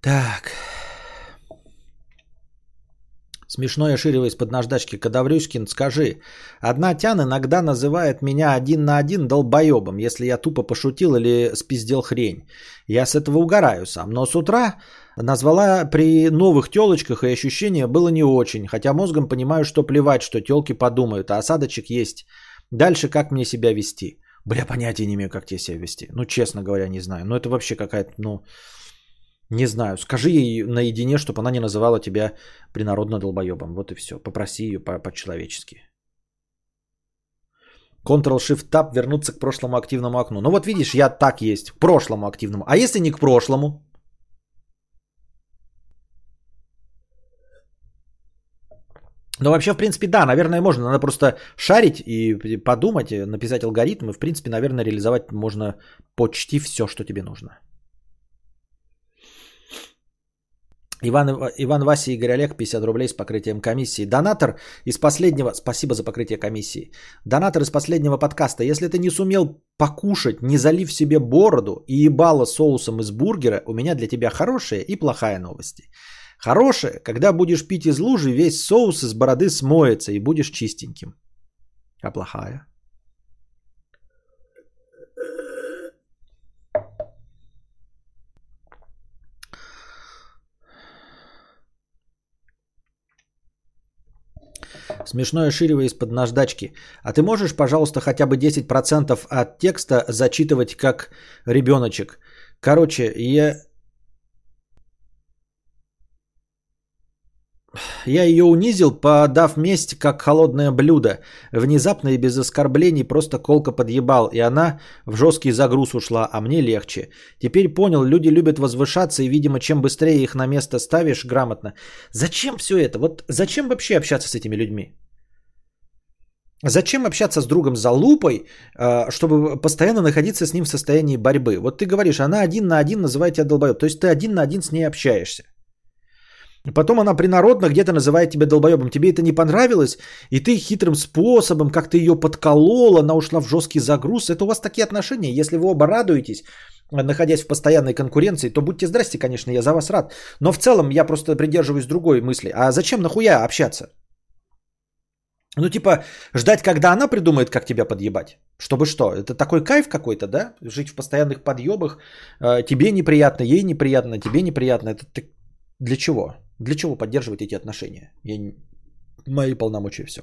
Так. Смешно я ширево из-под наждачки. Кадаврюшкин, скажи. Одна тян иногда называет меня один на один долбоебом, если я тупо пошутил или спиздел хрень. Я с этого угораю сам. Но с утра назвала при новых телочках и ощущение было не очень. Хотя мозгом понимаю, что плевать, что телки подумают, а осадочек есть. Дальше как мне себя вести? Бля, понятия не имею, как тебе себя вести. Ну, честно говоря, не знаю. Ну, это вообще какая-то, ну... Не знаю, скажи ей наедине, чтобы она не называла тебя принародно долбоебом. Вот и все. Попроси ее по-человечески. Ctrl-Shift-Tab вернуться к прошлому активному окну. Ну вот видишь, я так есть, к прошлому активному. А если не к прошлому? Ну, вообще, в принципе, да, наверное, можно. Надо просто шарить и подумать, написать алгоритмы. В принципе, наверное, реализовать можно почти все, что тебе нужно. Иван, Иван Вася Игорь Олег, 50 рублей с покрытием комиссии. Донатор из последнего... Спасибо за покрытие комиссии. Донатор из последнего подкаста. Если ты не сумел покушать, не залив себе бороду и ебало соусом из бургера, у меня для тебя хорошая и плохая новости. Хорошая, когда будешь пить из лужи, весь соус из бороды смоется и будешь чистеньким. А плохая? Смешное ширево из-под наждачки. А ты можешь, пожалуйста, хотя бы 10% от текста зачитывать как ребеночек? Короче, я... Я ее унизил, подав месть как холодное блюдо. Внезапно и без оскорблений просто колко подъебал, и она в жесткий загруз ушла, а мне легче. Теперь понял, люди любят возвышаться, и, видимо, чем быстрее их на место ставишь грамотно. Зачем все это? Вот зачем вообще общаться с этими людьми? Зачем общаться с другом за лупой, э, чтобы постоянно находиться с ним в состоянии борьбы? Вот ты говоришь, она один на один называет тебя долбоеб. То есть ты один на один с ней общаешься. Потом она принародно где-то называет тебя долбоебом. Тебе это не понравилось, и ты хитрым способом как-то ее подколол, она ушла в жесткий загруз. Это у вас такие отношения. Если вы оба радуетесь, находясь в постоянной конкуренции, то будьте здрасте, конечно, я за вас рад. Но в целом я просто придерживаюсь другой мысли. А зачем нахуя общаться? Ну, типа, ждать, когда она придумает, как тебя подъебать. Чтобы что? Это такой кайф какой-то, да? Жить в постоянных подъебах. Э, тебе неприятно, ей неприятно, тебе неприятно. Это ты... для чего? Для чего поддерживать эти отношения? Я... Мои полномочия все.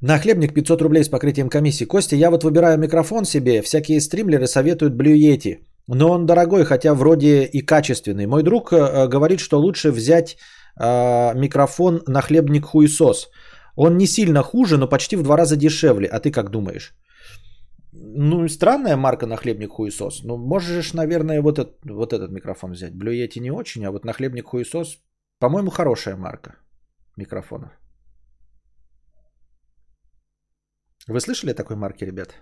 На хлебник 500 рублей с покрытием комиссии. Костя, я вот выбираю микрофон себе. Всякие стримлеры советуют Blue Yeti. Но он дорогой, хотя вроде и качественный. Мой друг э, говорит, что лучше взять э, микрофон на хлебник хуесос. Он не сильно хуже, но почти в два раза дешевле. А ты как думаешь? Ну, странная марка на хлебник хуесос. Ну, можешь, наверное, вот этот, вот этот микрофон взять. Yeti не очень, а вот на хлебник хуесос, по-моему, хорошая марка микрофонов. Вы слышали о такой марке, ребят?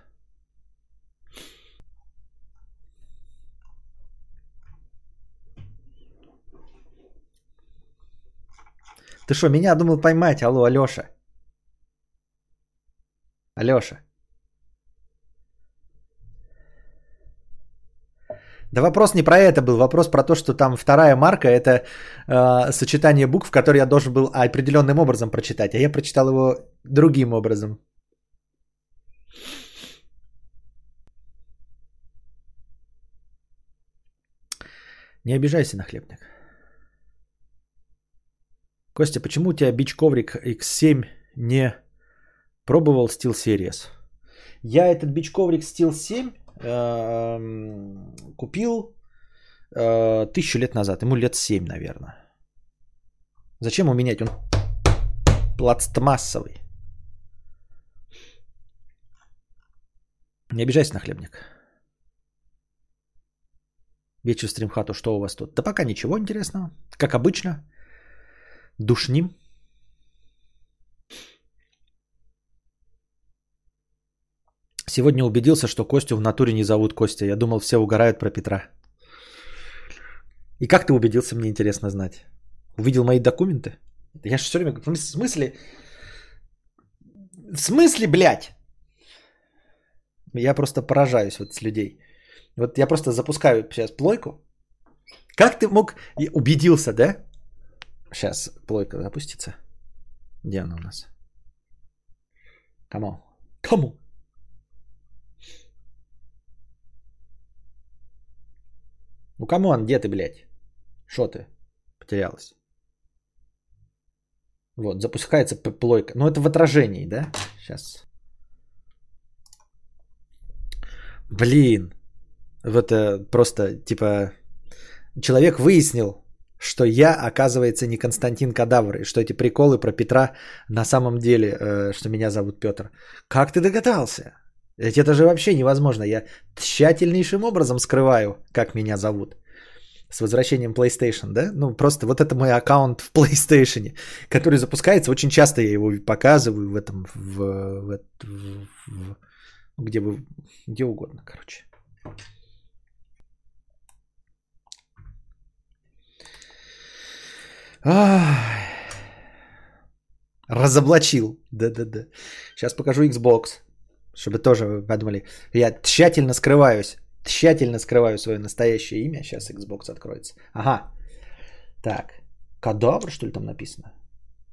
Ты что, меня думал поймать? Алло, Алёша. Алёша. Да вопрос не про это был, вопрос про то, что там вторая марка это э, сочетание букв, которые я должен был определенным образом прочитать, а я прочитал его другим образом. Не обижайся на хлебник. Костя, почему у тебя бич коврик X7 не пробовал Steel Series? Я этот бич коврик Steel 7 э, купил э, тысячу лет назад. Ему лет 7, наверное. Зачем ему менять? Он пластмассовый. Не обижайся на хлебник. Вечер стримхату, что у вас тут? Да пока ничего интересного. Как обычно. Душним. Сегодня убедился, что Костю в натуре не зовут Костя. Я думал, все угорают про Петра. И как ты убедился, мне интересно знать. Увидел мои документы? Я же все время... В смысле? В смысле, блядь? Я просто поражаюсь вот с людей. Вот я просто запускаю сейчас плойку. Как ты мог... Убедился, да? Сейчас плойка запустится. Где она у нас? Кому? Кому? Ну, come on, где ты, блядь? Что ты? Потерялась. Вот, запускается плойка. Ну, это в отражении, да? Сейчас. Блин. Вот это просто, типа, человек выяснил, что я, оказывается, не Константин Кадавр, и что эти приколы про Петра на самом деле, э, что меня зовут Петр. Как ты догадался? Ведь это же вообще невозможно. Я тщательнейшим образом скрываю, как меня зовут. С возвращением PlayStation, да? Ну, просто вот это мой аккаунт в PlayStation, который запускается. Очень часто я его показываю в этом, в, в, в, в где вы, где угодно, короче. Ай. Разоблачил. Да-да-да. Сейчас покажу Xbox, чтобы тоже вы подумали. Я тщательно скрываюсь. Тщательно скрываю свое настоящее имя. Сейчас Xbox откроется. Ага. Так. Кадавр, что ли, там написано?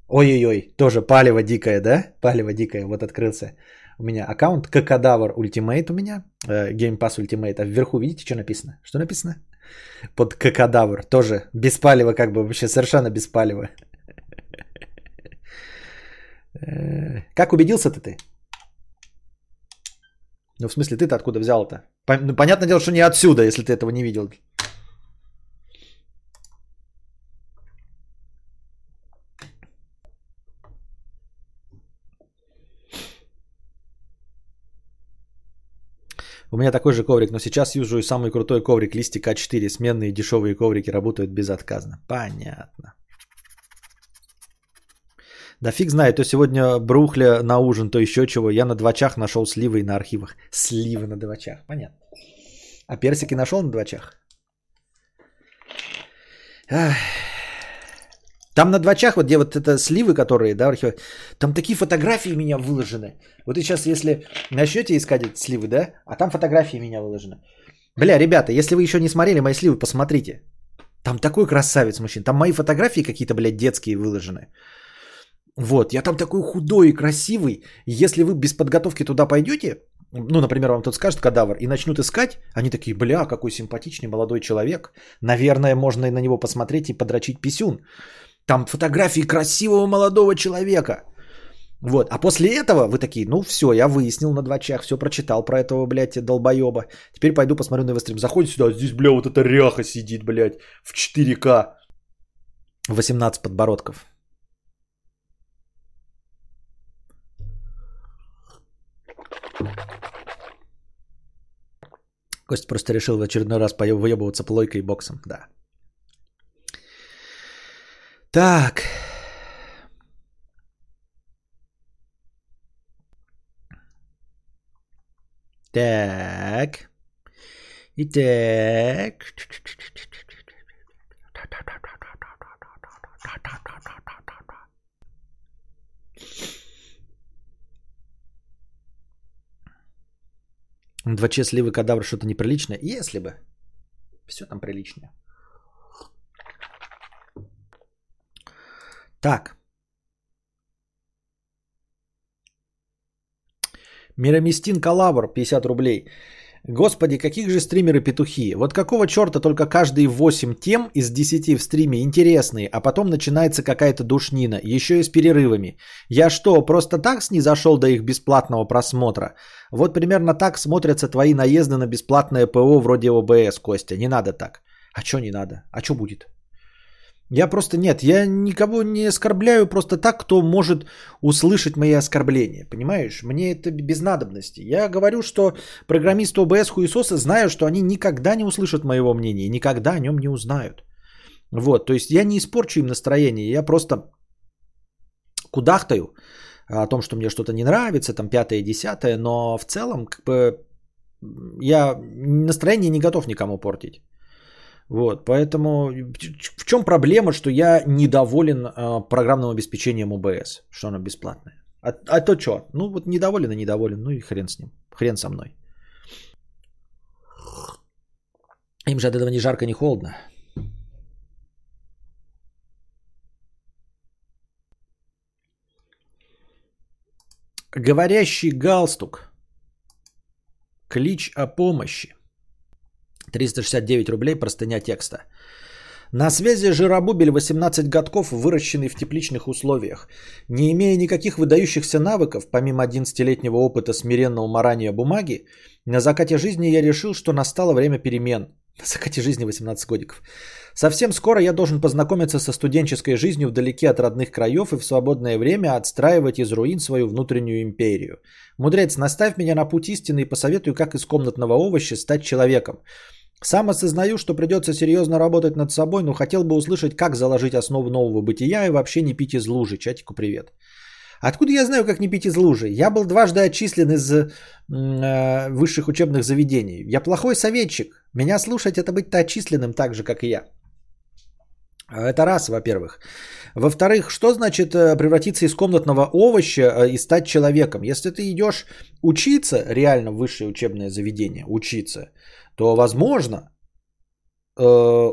Ой-ой-ой, тоже палево дикое, да? Палево дикое, вот открылся у меня аккаунт, Кокодавр Ultimate у меня, э, Game Pass Ultimate, а вверху видите, что написано? Что написано? Под Кокодавр, тоже без палева, как бы вообще совершенно без палева. Э, как убедился-то ты? Ну, в смысле, ты-то откуда взял это? Ну, понятное дело, что не отсюда, если ты этого не видел. У меня такой же коврик, но сейчас и самый крутой коврик листик А4. Сменные дешевые коврики работают безотказно. Понятно. Да фиг знает, то сегодня брухля на ужин, то еще чего. Я на двачах нашел сливы на архивах. Сливы на двачах, понятно. А персики нашел на двачах? Ах. Там на двачах, вот где вот это сливы, которые, да, архив, там такие фотографии меня выложены. Вот и сейчас, если начнете искать эти сливы, да, а там фотографии меня выложены. Бля, ребята, если вы еще не смотрели мои сливы, посмотрите. Там такой красавец мужчин. Там мои фотографии какие-то, блядь, детские выложены. Вот, я там такой худой и красивый. Если вы без подготовки туда пойдете, ну, например, вам тут скажет кадавр, и начнут искать, они такие, бля, какой симпатичный молодой человек. Наверное, можно и на него посмотреть и подрочить писюн. Там фотографии красивого молодого человека. Вот. А после этого вы такие, ну все, я выяснил на два чах, все прочитал про этого, блядь, долбоеба. Теперь пойду посмотрю на его стрим. Заходит сюда, здесь, бля, вот эта ряха сидит, блядь, в 4К. 18 подбородков. Кость просто решил в очередной раз выебываться плойкой и боксом, да. Так. Так. Итак. Два сливы кадавр что-то неприличное? Если бы. Все там приличное. Так. Мироместин Калабр, 50 рублей. Господи, каких же стримеры петухи? Вот какого черта только каждые 8 тем из 10 в стриме интересные, а потом начинается какая-то душнина, еще и с перерывами. Я что, просто так снизошел до их бесплатного просмотра? Вот примерно так смотрятся твои наезды на бесплатное ПО вроде ОБС, Костя. Не надо так. А что не надо? А что будет? Я просто нет, я никого не оскорбляю просто так, кто может услышать мои оскорбления. Понимаешь? Мне это без надобности. Я говорю, что программисты ОБС хуесосы знают, что они никогда не услышат моего мнения, никогда о нем не узнают. Вот, то есть я не испорчу им настроение, я просто кудахтаю, о том, что мне что-то не нравится, там пятое, десятое, но в целом как бы я настроение не готов никому портить. Вот, поэтому в чем проблема, что я недоволен э, программным обеспечением ОБС, что оно бесплатное? А, а то что? Ну вот недоволен и недоволен, ну и хрен с ним, хрен со мной. Им же от этого ни жарко, ни холодно. Говорящий галстук. Клич о помощи. 369 рублей, простыня текста. На связи Жиробубель 18 годков, выращенный в тепличных условиях. Не имея никаких выдающихся навыков, помимо 11-летнего опыта смиренного марания бумаги, на закате жизни я решил, что настало время перемен. На закате жизни 18 годиков. Совсем скоро я должен познакомиться со студенческой жизнью вдалеке от родных краев и в свободное время отстраивать из руин свою внутреннюю империю. Мудрец, наставь меня на путь истины и посоветуй, как из комнатного овоща стать человеком. Сам осознаю, что придется серьезно работать над собой, но хотел бы услышать, как заложить основу нового бытия и вообще не пить из лужи. Чатику привет. Откуда я знаю, как не пить из лужи? Я был дважды отчислен из э, высших учебных заведений. Я плохой советчик. Меня слушать это быть-то отчисленным так же, как и я. Это раз, во-первых. Во-вторых, что значит э, превратиться из комнатного овоща э, и стать человеком? Если ты идешь учиться, реально высшее учебное заведение, учиться, то, возможно, э,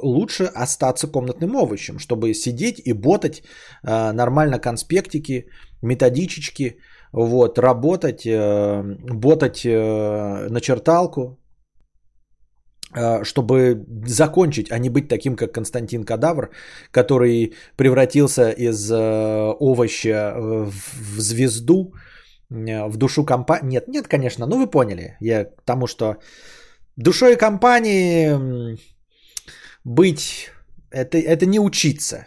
лучше остаться комнатным овощем, чтобы сидеть и ботать нормально конспектики, методичечки, вот, работать, ботать начерталку, а, чтобы закончить, а не быть таким, как Константин Кадавр, который превратился из э, овоща э, в звезду, э, в душу компании. Нет, нет, конечно, ну вы поняли. Я к тому, что душой компании быть это, это не учиться.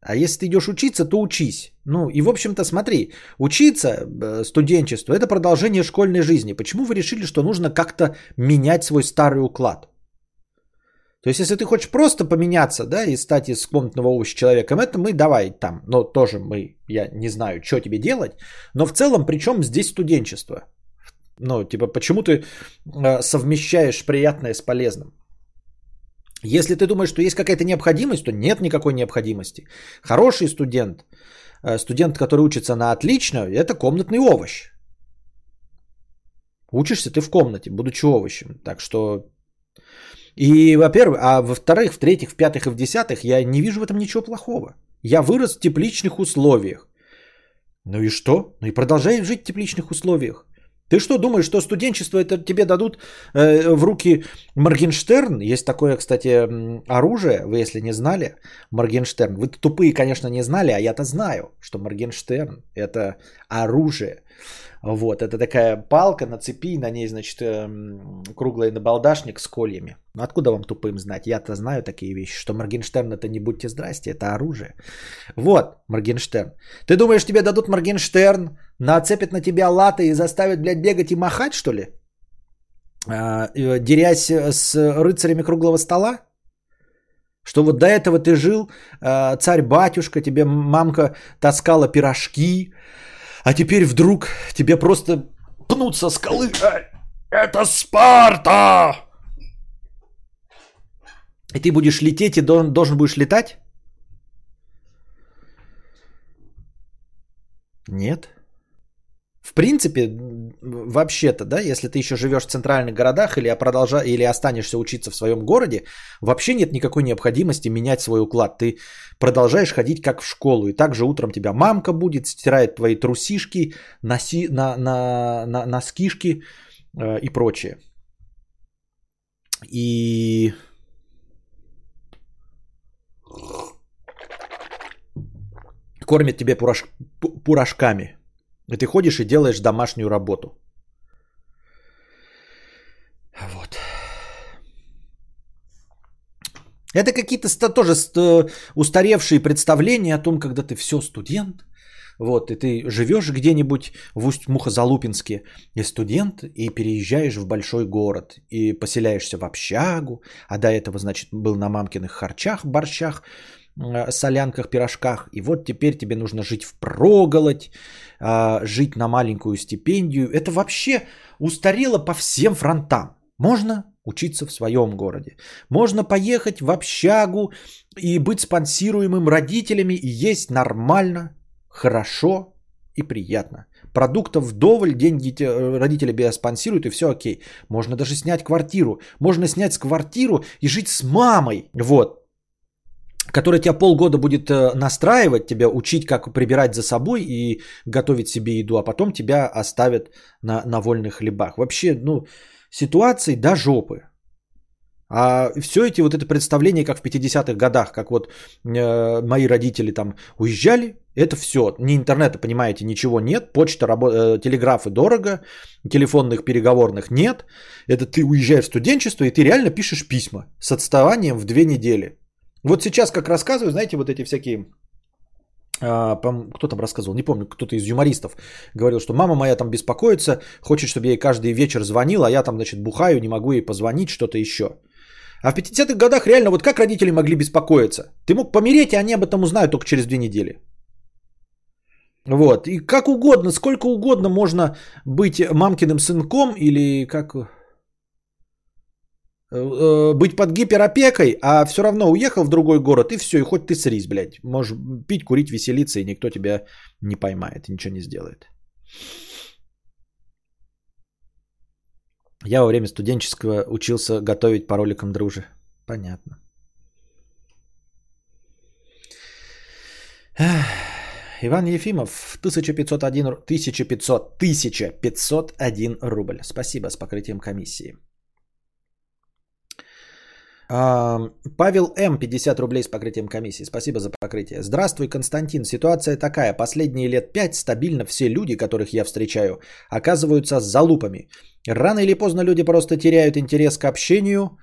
А если ты идешь учиться, то учись. Ну и в общем-то смотри, учиться, студенчество, это продолжение школьной жизни. Почему вы решили, что нужно как-то менять свой старый уклад? То есть, если ты хочешь просто поменяться, да, и стать из комнатного овоща человеком, это мы давай там, но тоже мы, я не знаю, что тебе делать, но в целом, причем здесь студенчество? Ну, типа, почему ты э, совмещаешь приятное с полезным? Если ты думаешь, что есть какая-то необходимость, то нет никакой необходимости. Хороший студент, э, студент, который учится на отлично, это комнатный овощ. Учишься ты в комнате, будучи овощем. Так что и, во-первых, а во-вторых, в-третьих, в-пятых и в десятых я не вижу в этом ничего плохого. Я вырос в тепличных условиях. Ну и что? Ну и продолжай жить в тепличных условиях. Ты что думаешь, что студенчество это тебе дадут э, в руки Моргенштерн? Есть такое, кстати, оружие, вы если не знали, Моргенштерн. Вы тупые, конечно, не знали, а я-то знаю, что Моргенштерн это оружие. Вот, это такая палка на цепи, на ней, значит, эм, круглый набалдашник с кольями. Ну, откуда вам тупым знать? Я-то знаю такие вещи, что Моргенштерн это не будьте здрасте, это оружие. Вот, Моргенштерн. Ты думаешь, тебе дадут Моргенштерн, нацепят на тебя латы и заставят, блядь, бегать и махать, что ли? А, дерясь с рыцарями круглого стола? Что вот до этого ты жил, а, царь-батюшка, тебе мамка таскала пирожки, а теперь вдруг тебе просто пнут со скалы. «Э, это Спарта! И ты будешь лететь и должен, должен будешь летать? Нет. В принципе, вообще-то, да, если ты еще живешь в центральных городах или, продолжа... или останешься учиться в своем городе, вообще нет никакой необходимости менять свой уклад. Ты продолжаешь ходить как в школу. И также утром тебя мамка будет, стирает твои трусишки, носи... на, на, на, носкишки э, и прочее. И... Кормит тебе пураж... пурашками. И ты ходишь и делаешь домашнюю работу. Вот. Это какие-то тоже устаревшие представления о том, когда ты все студент, вот, и ты живешь где-нибудь в Усть-Мухозалупинске, и студент, и переезжаешь в большой город, и поселяешься в общагу, а до этого, значит, был на мамкиных харчах, борщах, солянках, пирожках. И вот теперь тебе нужно жить в проголодь, э, жить на маленькую стипендию. Это вообще устарело по всем фронтам. Можно учиться в своем городе. Можно поехать в общагу и быть спонсируемым родителями и есть нормально, хорошо и приятно. Продуктов вдоволь, деньги э, родители тебя спонсируют и все окей. Можно даже снять квартиру. Можно снять квартиру и жить с мамой. Вот которая тебя полгода будет э, настраивать, тебя учить, как прибирать за собой и готовить себе еду, а потом тебя оставят на, на вольных хлебах. Вообще, ну, ситуации до жопы. А все эти вот это представление, как в 50-х годах, как вот э, мои родители там уезжали, это все. Ни интернета, понимаете, ничего нет. Почта, рабо- э, телеграфы дорого, телефонных переговорных нет. Это ты уезжаешь в студенчество, и ты реально пишешь письма с отставанием в две недели. Вот сейчас, как рассказываю, знаете, вот эти всякие а, кто там рассказывал, не помню, кто-то из юмористов говорил, что мама моя там беспокоится, хочет, чтобы я ей каждый вечер звонил, а я там, значит, бухаю, не могу ей позвонить, что-то еще. А в 50-х годах реально, вот как родители могли беспокоиться? Ты мог помереть, и они об этом узнают только через две недели. Вот, и как угодно, сколько угодно можно быть мамкиным сынком или как быть под гиперопекой, а все равно уехал в другой город, и все, и хоть ты срись, блядь. Можешь пить, курить, веселиться, и никто тебя не поймает, ничего не сделает. Я во время студенческого учился готовить по роликам дружи. Понятно. Иван Ефимов, 1501, 1500, 1501 рубль. Спасибо с покрытием комиссии. Павел М. 50 рублей с покрытием комиссии. Спасибо за покрытие. Здравствуй, Константин. Ситуация такая. Последние лет пять стабильно все люди, которых я встречаю, оказываются залупами. Рано или поздно люди просто теряют интерес к общению,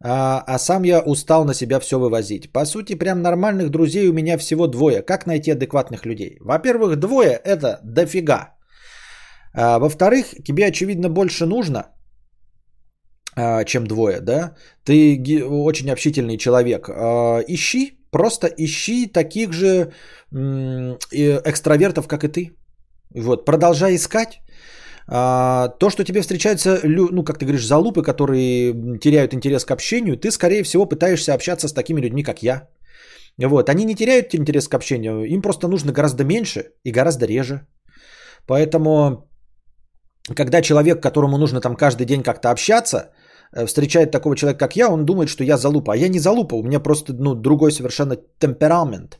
а, а сам я устал на себя все вывозить. По сути, прям нормальных друзей у меня всего двое. Как найти адекватных людей? Во-первых, двое это дофига. А, во-вторых, тебе очевидно больше нужно – чем двое, да, ты очень общительный человек, а, ищи, просто ищи таких же экстравертов, как и ты. Вот, продолжай искать. А, то, что тебе встречаются, ну, как ты говоришь, залупы, которые теряют интерес к общению, ты, скорее всего, пытаешься общаться с такими людьми, как я. Вот, они не теряют интерес к общению, им просто нужно гораздо меньше и гораздо реже. Поэтому, когда человек, которому нужно там каждый день как-то общаться, встречает такого человека, как я, он думает, что я залупа. А я не залупа, у меня просто ну, другой совершенно темперамент.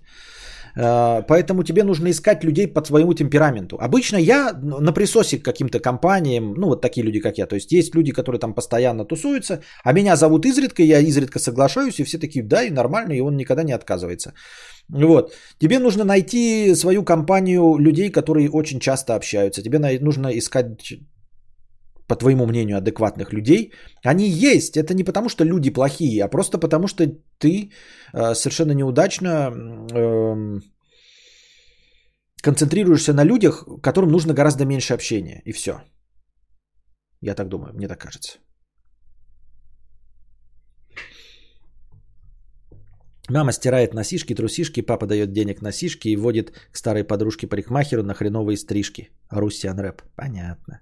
Э, поэтому тебе нужно искать людей по своему темпераменту. Обычно я на присосе к каким-то компаниям, ну вот такие люди, как я. То есть есть люди, которые там постоянно тусуются, а меня зовут изредка, я изредка соглашаюсь, и все такие, да, и нормально, и он никогда не отказывается. Вот. Тебе нужно найти свою компанию людей, которые очень часто общаются. Тебе нужно искать по твоему мнению, адекватных людей, они есть. Это не потому, что люди плохие, а просто потому, что ты э, совершенно неудачно э, концентрируешься на людях, которым нужно гораздо меньше общения. И все. Я так думаю, мне так кажется. Мама стирает носишки, трусишки, папа дает денег на сишки и водит к старой подружке парикмахеру на хреновые стрижки. Русиан рэп. Понятно.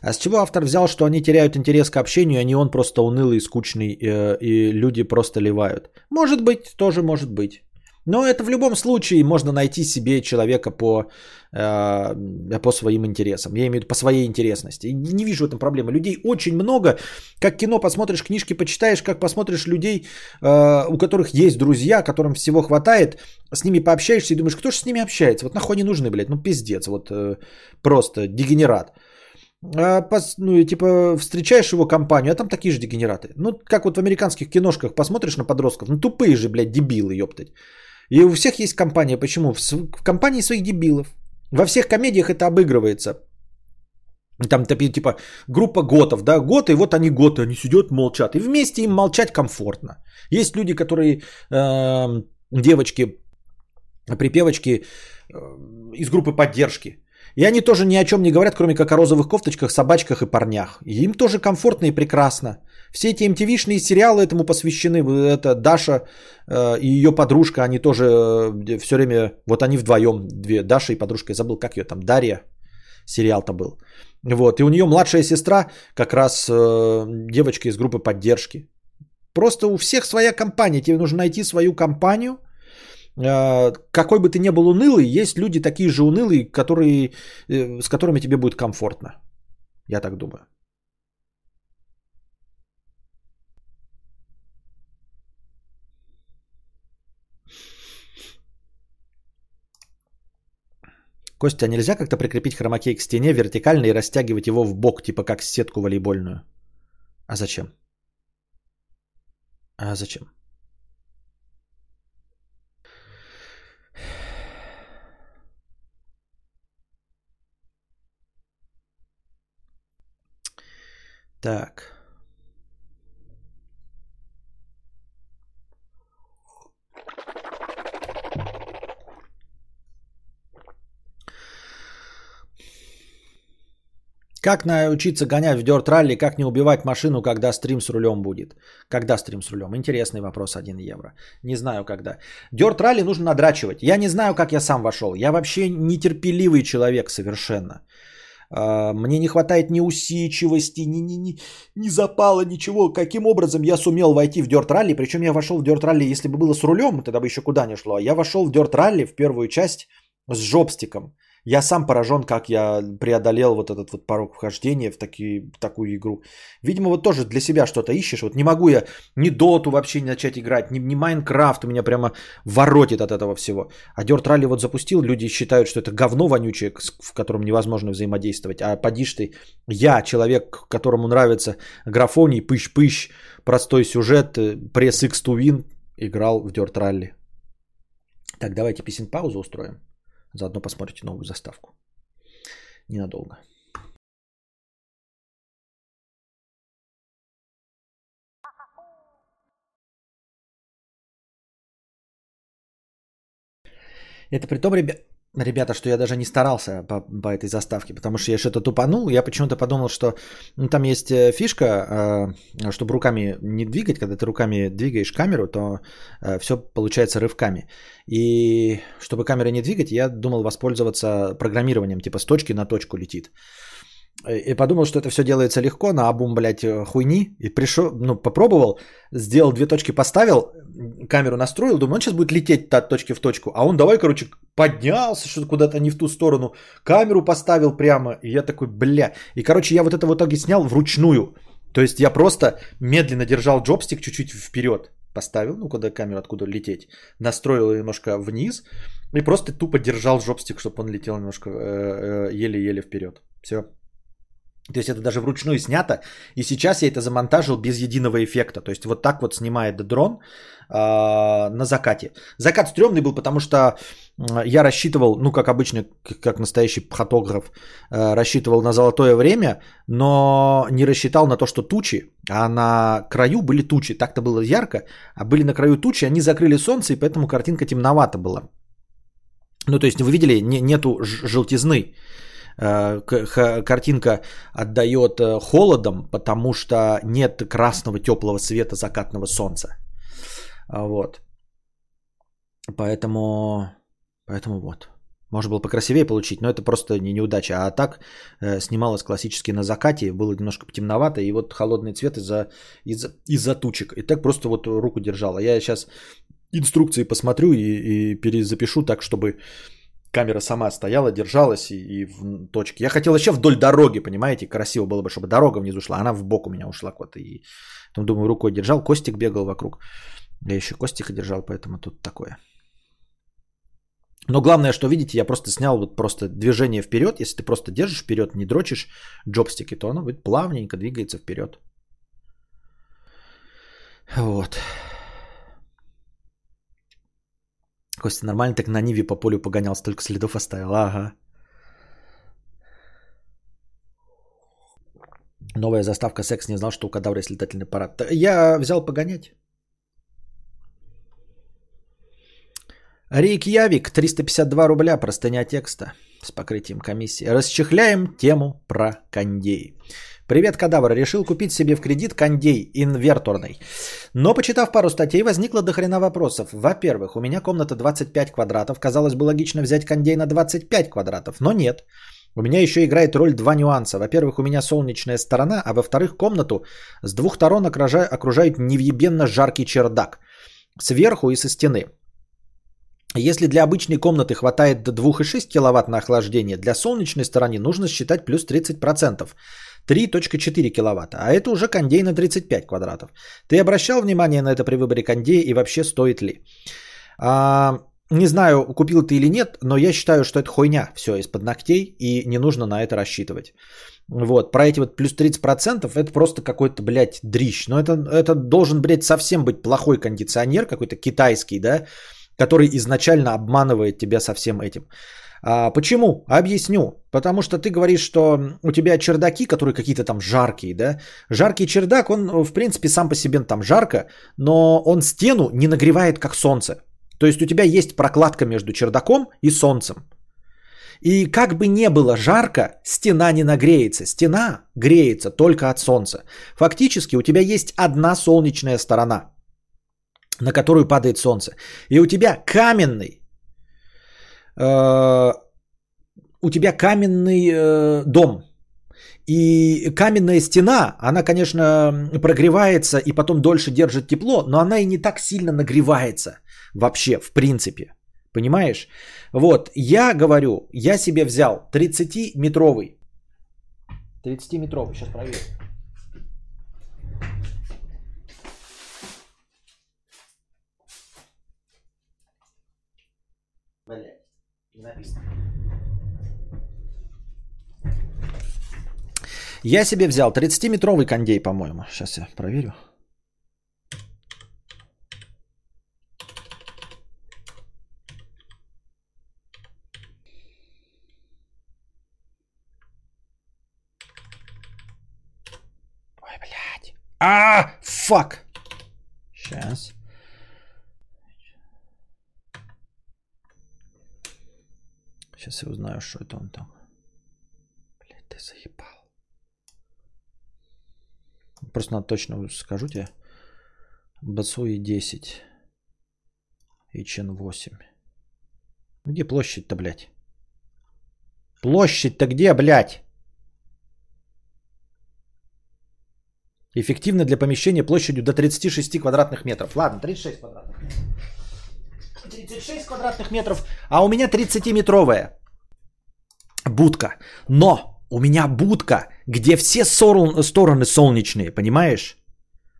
А с чего автор взял, что они теряют интерес к общению, а не он просто унылый скучный, э, и люди просто ливают? Может быть, тоже может быть. Но это в любом случае можно найти себе человека по, э, по своим интересам. Я имею в виду по своей интересности. Не вижу в этом проблемы. Людей очень много. Как кино посмотришь, книжки почитаешь, как посмотришь людей, э, у которых есть друзья, которым всего хватает, с ними пообщаешься и думаешь, кто же с ними общается? Вот нахуй они нужны, блядь? Ну пиздец, вот э, просто дегенерат. А, ну и типа встречаешь его компанию, а там такие же дегенераты. Ну, как вот в американских киношках посмотришь на подростков, ну тупые же, блядь, дебилы, ёптать. И у всех есть компания. Почему? В компании своих дебилов. Во всех комедиях это обыгрывается. Там типа группа готов, да, готы, вот они готы, они сидят, молчат. И вместе им молчать комфортно. Есть люди, которые, э, девочки, припевочки э, из группы поддержки. И они тоже ни о чем не говорят, кроме как о розовых кофточках, собачках и парнях. И им тоже комфортно и прекрасно. Все эти MTV-шные сериалы этому посвящены. Это Даша э, и ее подружка, они тоже э, все время, вот они вдвоем, две, Даша и подружка, я забыл, как ее там, Дарья, сериал-то был. Вот, и у нее младшая сестра, как раз э, девочка из группы поддержки. Просто у всех своя компания, тебе нужно найти свою компанию. Э, какой бы ты ни был унылый, есть люди такие же унылые, которые, э, с которыми тебе будет комфортно. Я так думаю. Костя, а нельзя как-то прикрепить хромакей к стене вертикально и растягивать его в бок, типа как сетку волейбольную? А зачем? А зачем? Так. Как научиться гонять в дёрт ралли, как не убивать машину, когда стрим с рулем будет? Когда стрим с рулем? Интересный вопрос, 1 евро. Не знаю когда. Дёрт ралли нужно надрачивать. Я не знаю, как я сам вошел. Я вообще нетерпеливый человек совершенно. А, мне не хватает ни усидчивости, ни, ни, ни, ни запала, ничего. Каким образом я сумел войти в дёрт ралли? Причем я вошел в дёрт ралли, если бы было с рулем, тогда бы еще куда не шло. Я вошел в дёрт ралли в первую часть с жопстиком. Я сам поражен, как я преодолел вот этот вот порог вхождения в, такие, такую игру. Видимо, вот тоже для себя что-то ищешь. Вот не могу я ни доту вообще начать играть, ни, ни Майнкрафт меня прямо воротит от этого всего. А Dirt Rally вот запустил, люди считают, что это говно вонючее, в котором невозможно взаимодействовать. А подишь ты, я, человек, которому нравится графоний, пыщ-пыщ, простой сюжет, э, пресс X to win, играл в Dirt Rally. Так, давайте песен паузу устроим. Заодно посмотрите новую заставку. Ненадолго. Это при том, ребят, ребята, что я даже не старался по, по этой заставке, потому что я что-то тупанул. Я почему-то подумал, что ну, там есть э, фишка, э, чтобы руками не двигать. Когда ты руками двигаешь камеру, то э, все получается рывками. И чтобы камера не двигать, я думал воспользоваться программированием, типа с точки на точку летит. И подумал, что это все делается легко, на обум, блядь, хуйни. И пришел, ну, попробовал, сделал две точки, поставил, камеру настроил, думаю, он сейчас будет лететь от точки в точку. А он давай, короче, поднялся что-то куда-то не в ту сторону, камеру поставил прямо. И я такой, бля. И, короче, я вот это в итоге снял вручную. То есть я просто медленно держал джобстик чуть-чуть вперед. Поставил, ну, куда камеру, откуда лететь. Настроил немножко вниз. И просто тупо держал джобстик, чтобы он летел немножко э, э, еле-еле вперед. Все. То есть это даже вручную снято. И сейчас я это замонтажил без единого эффекта. То есть вот так вот снимает дрон э, на закате. Закат стрёмный был, потому что я рассчитывал, ну как обычно, как настоящий фотограф, э, рассчитывал на золотое время, но не рассчитал на то, что тучи, а на краю были тучи. Так-то было ярко, а были на краю тучи, они закрыли солнце, и поэтому картинка темновата была. Ну то есть вы видели, не, нету желтизны. Э, картинка отдает э, холодом, потому что нет красного теплого света закатного солнца. А, вот. Поэтому, поэтому вот. Можно было покрасивее получить, но это просто не неудача. А так э, снималось классически на закате, было немножко темновато, и вот холодный цвет из-за, из-за, из-за тучек. И так просто вот руку держала. Я сейчас инструкции посмотрю и, и перезапишу так, чтобы камера сама стояла, держалась и, и в точке. Я хотел еще вдоль дороги, понимаете, красиво было бы, чтобы дорога внизу шла. Она в бок у меня ушла куда-то. И там, думаю, рукой держал. Костик бегал вокруг. Я еще Костика держал, поэтому тут такое. Но главное, что видите, я просто снял вот просто движение вперед. Если ты просто держишь вперед, не дрочишь джобстики, то оно будет плавненько двигается вперед. Вот. Костя нормально так на Ниве по полю погонял, столько следов оставил. Ага. Новая заставка секс не знал, что у кадавра есть летательный аппарат. Я взял погонять. Рейкьявик, 352 рубля, простыня текста с покрытием комиссии. Расчехляем тему про кондей. Привет, кадавр. Решил купить себе в кредит кондей инверторный. Но, почитав пару статей, возникло до хрена вопросов. Во-первых, у меня комната 25 квадратов. Казалось бы, логично взять кондей на 25 квадратов, но нет. У меня еще играет роль два нюанса. Во-первых, у меня солнечная сторона, а во-вторых, комнату с двух сторон окружает невъебенно жаркий чердак. Сверху и со стены. Если для обычной комнаты хватает до 2,6 кВт на охлаждение, для солнечной стороны нужно считать плюс 30%. 3.4 кВт, а это уже кондей на 35 квадратов. Ты обращал внимание на это при выборе кондея и вообще стоит ли? А, не знаю, купил ты или нет, но я считаю, что это хуйня все из-под ногтей и не нужно на это рассчитывать. Вот, про эти вот плюс 30% это просто какой-то, блядь, дрищ. Но это, это должен, блядь, совсем быть плохой кондиционер, какой-то китайский, да, который изначально обманывает тебя со всем этим. А, почему? Объясню. Потому что ты говоришь, что у тебя чердаки, которые какие-то там жаркие, да? Жаркий чердак, он в принципе сам по себе там жарко, но он стену не нагревает как солнце. То есть у тебя есть прокладка между чердаком и солнцем. И как бы не было жарко, стена не нагреется. Стена греется только от солнца. Фактически у тебя есть одна солнечная сторона – на которую падает солнце. И у тебя каменный, у тебя каменный э, дом. И каменная стена, она, конечно, прогревается и потом дольше держит тепло, но она и не так сильно нагревается вообще, в принципе. Понимаешь? Вот, я говорю, я себе взял 30-метровый. 30-метровый, сейчас проверю. Блять, не написано. Я себе взял 30-метровый кондей, по-моему. Сейчас я проверю. Ой, блядь. А, фак. Сейчас. Сейчас я узнаю, что это он там. Блять, ты заебал. Просто надо точно скажу тебе. Бацуи 10. И Чен 8. Где площадь-то, блядь? Площадь-то где, блядь? Эффективно для помещения площадью до 36 квадратных метров. Ладно, 36 квадратных метров. 36 квадратных метров, а у меня 30-метровая будка. Но у меня будка, где все стороны солнечные, понимаешь?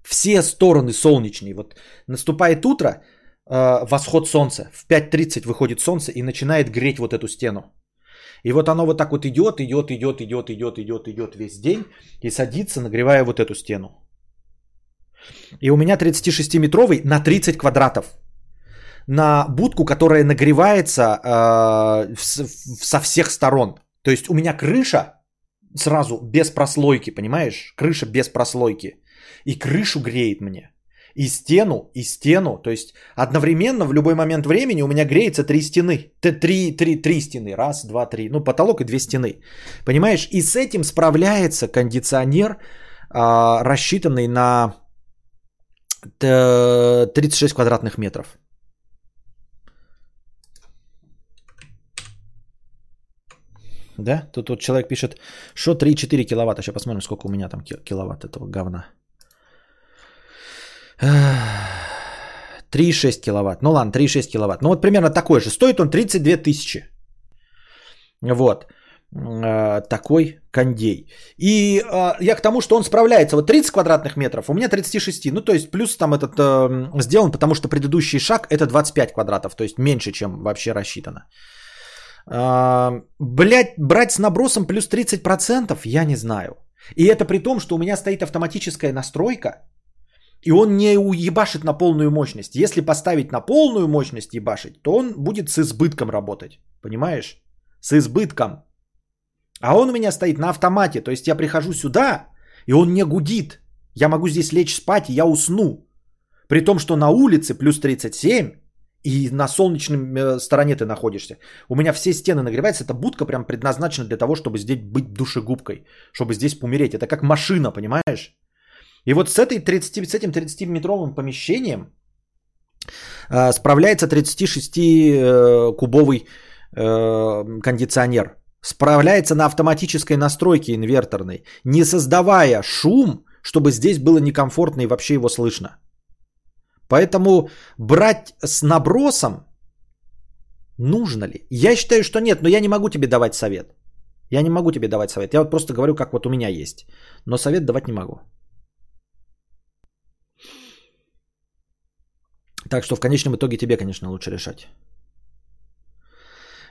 Все стороны солнечные. Вот наступает утро, э, восход солнца. В 5.30 выходит солнце и начинает греть вот эту стену. И вот оно вот так вот идет, идет, идет, идет, идет, идет, идет весь день и садится, нагревая вот эту стену. И у меня 36-метровый на 30 квадратов на будку, которая нагревается э, со всех сторон. То есть у меня крыша сразу без прослойки, понимаешь? Крыша без прослойки. И крышу греет мне. И стену, и стену. То есть одновременно в любой момент времени у меня греется три стены. Три, три, три стены. Раз, два, три. Ну, потолок и две стены. Понимаешь? И с этим справляется кондиционер, э, рассчитанный на 36 квадратных метров. Да? Тут, тут человек пишет, что 3-4 киловатта. Сейчас посмотрим, сколько у меня там киловатт этого говна. 3,6 киловатт. Ну ладно, 3,6 киловатт. Ну вот примерно такой же. Стоит он 32 тысячи. Вот. Э, такой кондей. И э, я к тому, что он справляется. Вот 30 квадратных метров, у меня 36. Ну то есть плюс там этот э, сделан, потому что предыдущий шаг это 25 квадратов. То есть меньше, чем вообще рассчитано. Блять, брать с набросом плюс 30%, я не знаю. И это при том, что у меня стоит автоматическая настройка, и он не уебашит на полную мощность. Если поставить на полную мощность ебашить, то он будет с избытком работать. Понимаешь? С избытком. А он у меня стоит на автомате. То есть я прихожу сюда, и он не гудит. Я могу здесь лечь спать, и я усну. При том, что на улице плюс 37, И на солнечной э, стороне ты находишься. У меня все стены нагреваются. Эта будка прям предназначена для того, чтобы здесь быть душегубкой. Чтобы здесь помереть. Это как машина, понимаешь? И вот с, этой 30, с этим 30-метровым помещением э, справляется 36-кубовый э, кондиционер. Справляется на автоматической настройке инверторной, не создавая шум, чтобы здесь было некомфортно и вообще его слышно. Поэтому брать с набросом нужно ли? Я считаю, что нет, но я не могу тебе давать совет. Я не могу тебе давать совет. Я вот просто говорю, как вот у меня есть. Но совет давать не могу. Так что в конечном итоге тебе, конечно, лучше решать.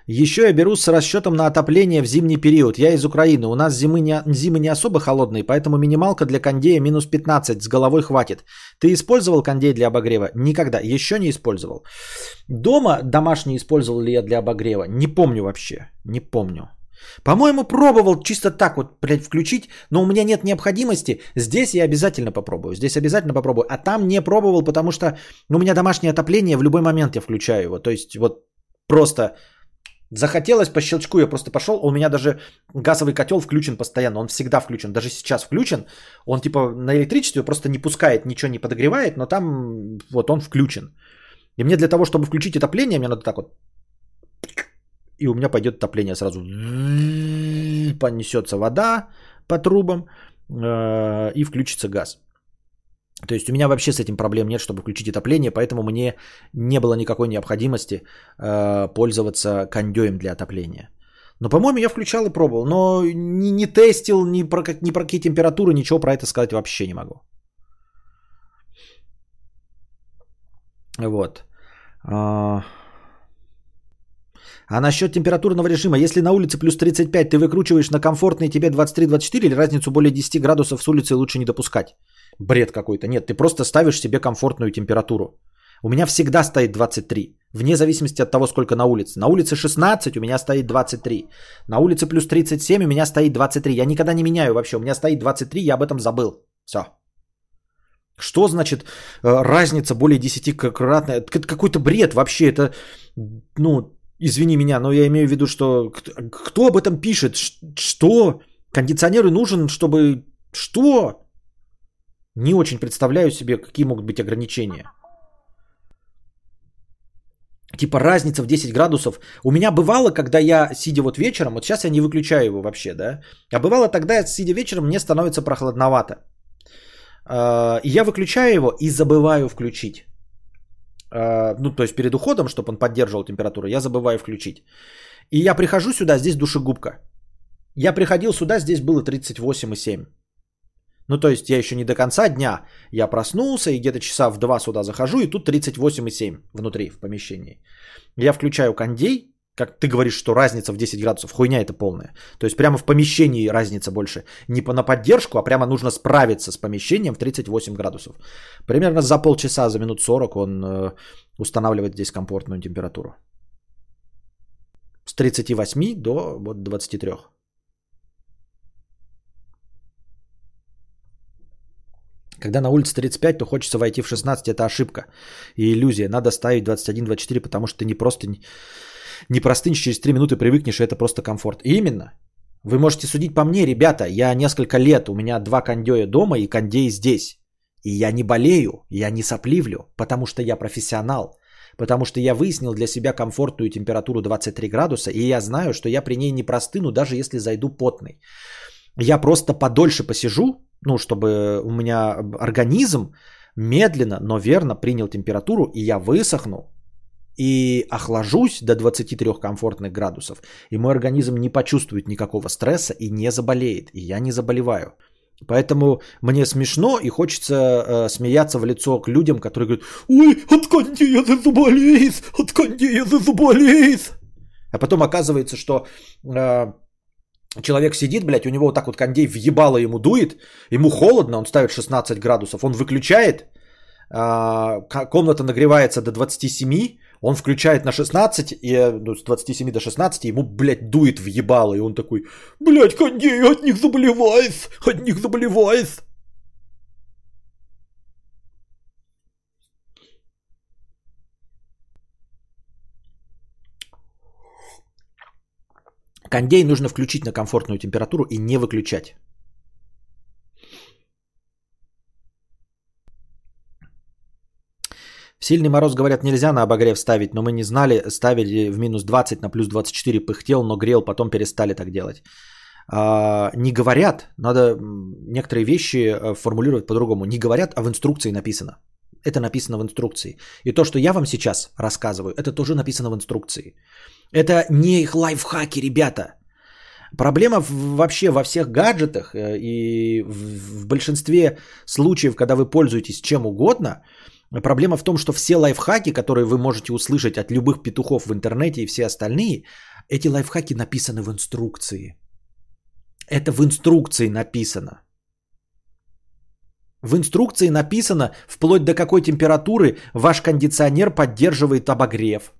Еще я беру с расчетом на отопление в зимний период. Я из Украины. У нас зимы не, зимы не особо холодные, поэтому минималка для кондея минус 15. С головой хватит. Ты использовал кондей для обогрева? Никогда. Еще не использовал. Дома домашний использовал ли я для обогрева? Не помню вообще. Не помню. По-моему, пробовал чисто так вот, блядь, включить, но у меня нет необходимости. Здесь я обязательно попробую. Здесь обязательно попробую. А там не пробовал, потому что ну, у меня домашнее отопление, в любой момент я включаю его. То есть вот просто захотелось по щелчку, я просто пошел. У меня даже газовый котел включен постоянно. Он всегда включен. Даже сейчас включен. Он типа на электричестве просто не пускает, ничего не подогревает, но там вот он включен. И мне для того, чтобы включить отопление, мне надо так вот и у меня пойдет отопление сразу. Понесется вода по трубам э, и включится газ. То есть у меня вообще с этим проблем нет, чтобы включить отопление, поэтому мне не было никакой необходимости э, пользоваться кондеем для отопления. Но, по-моему, я включал и пробовал, но не, не тестил, ни про, как, ни про какие температуры, ничего про это сказать вообще не могу. Вот. А, а насчет температурного режима, если на улице плюс 35, ты выкручиваешь на комфортные тебе 23-24 или разницу более 10 градусов с улицы лучше не допускать? Бред какой-то. Нет, ты просто ставишь себе комфортную температуру. У меня всегда стоит 23, вне зависимости от того, сколько на улице. На улице 16, у меня стоит 23. На улице плюс 37, у меня стоит 23. Я никогда не меняю вообще, у меня стоит 23, я об этом забыл. Все. Что значит э, разница более 10-кратная? Какой-то бред вообще. Это, ну, Извини меня, но я имею в виду, что кто об этом пишет? Что? Кондиционеры нужен, чтобы... Что? Не очень представляю себе, какие могут быть ограничения. Типа разница в 10 градусов. У меня бывало, когда я, сидя вот вечером, вот сейчас я не выключаю его вообще, да, а бывало тогда, сидя вечером, мне становится прохладновато. А, и я выключаю его и забываю включить. А, ну, то есть перед уходом, чтобы он поддерживал температуру, я забываю включить. И я прихожу сюда, здесь душегубка. Я приходил сюда, здесь было 38,7. Ну, то есть я еще не до конца дня. Я проснулся и где-то часа в 2 сюда захожу, и тут 38,7 внутри, в помещении. Я включаю кондей, как ты говоришь, что разница в 10 градусов, хуйня это полная. То есть прямо в помещении разница больше. Не по на поддержку, а прямо нужно справиться с помещением в 38 градусов. Примерно за полчаса, за минут 40 он э, устанавливает здесь комфортную температуру. С 38 до вот, 23. Когда на улице 35, то хочется войти в 16, это ошибка и иллюзия. Надо ставить 21-24, потому что ты не просто не простынешь, через 3 минуты привыкнешь, и это просто комфорт. И именно. Вы можете судить по мне, ребята, я несколько лет, у меня два кондея дома и кондей здесь. И я не болею, я не сопливлю, потому что я профессионал. Потому что я выяснил для себя комфортную температуру 23 градуса, и я знаю, что я при ней не простыну, даже если зайду потный. Я просто подольше посижу, ну, чтобы у меня организм медленно, но верно принял температуру, и я высохну, и охлажусь до 23 комфортных градусов, и мой организм не почувствует никакого стресса и не заболеет, и я не заболеваю. Поэтому мне смешно и хочется э, смеяться в лицо к людям, которые говорят, ой, от кондея ты заболеет, от кондея ты заболеет. А потом оказывается, что э, человек сидит, блядь, у него вот так вот кондей въебало ему дует, ему холодно, он ставит 16 градусов, он выключает, э, комната нагревается до 27, он включает на 16, и, э, ну, с 27 до 16 ему, блядь, дует в ебало. И он такой, блядь, коней, от них заболеваюсь, от них заболеваюсь. Кондей нужно включить на комфортную температуру и не выключать. В сильный мороз, говорят, нельзя на обогрев ставить, но мы не знали, ставили в минус 20 на плюс 24, пыхтел, но грел, потом перестали так делать. А, не говорят, надо некоторые вещи э, формулировать по-другому. Не говорят, а в инструкции написано. Это написано в инструкции. И то, что я вам сейчас рассказываю, это тоже написано в инструкции. Это не их лайфхаки, ребята. Проблема вообще во всех гаджетах э, и в большинстве случаев, когда вы пользуетесь чем угодно, проблема в том, что все лайфхаки, которые вы можете услышать от любых петухов в интернете и все остальные, эти лайфхаки написаны в инструкции. Это в инструкции написано. В инструкции написано, вплоть до какой температуры ваш кондиционер поддерживает обогрев.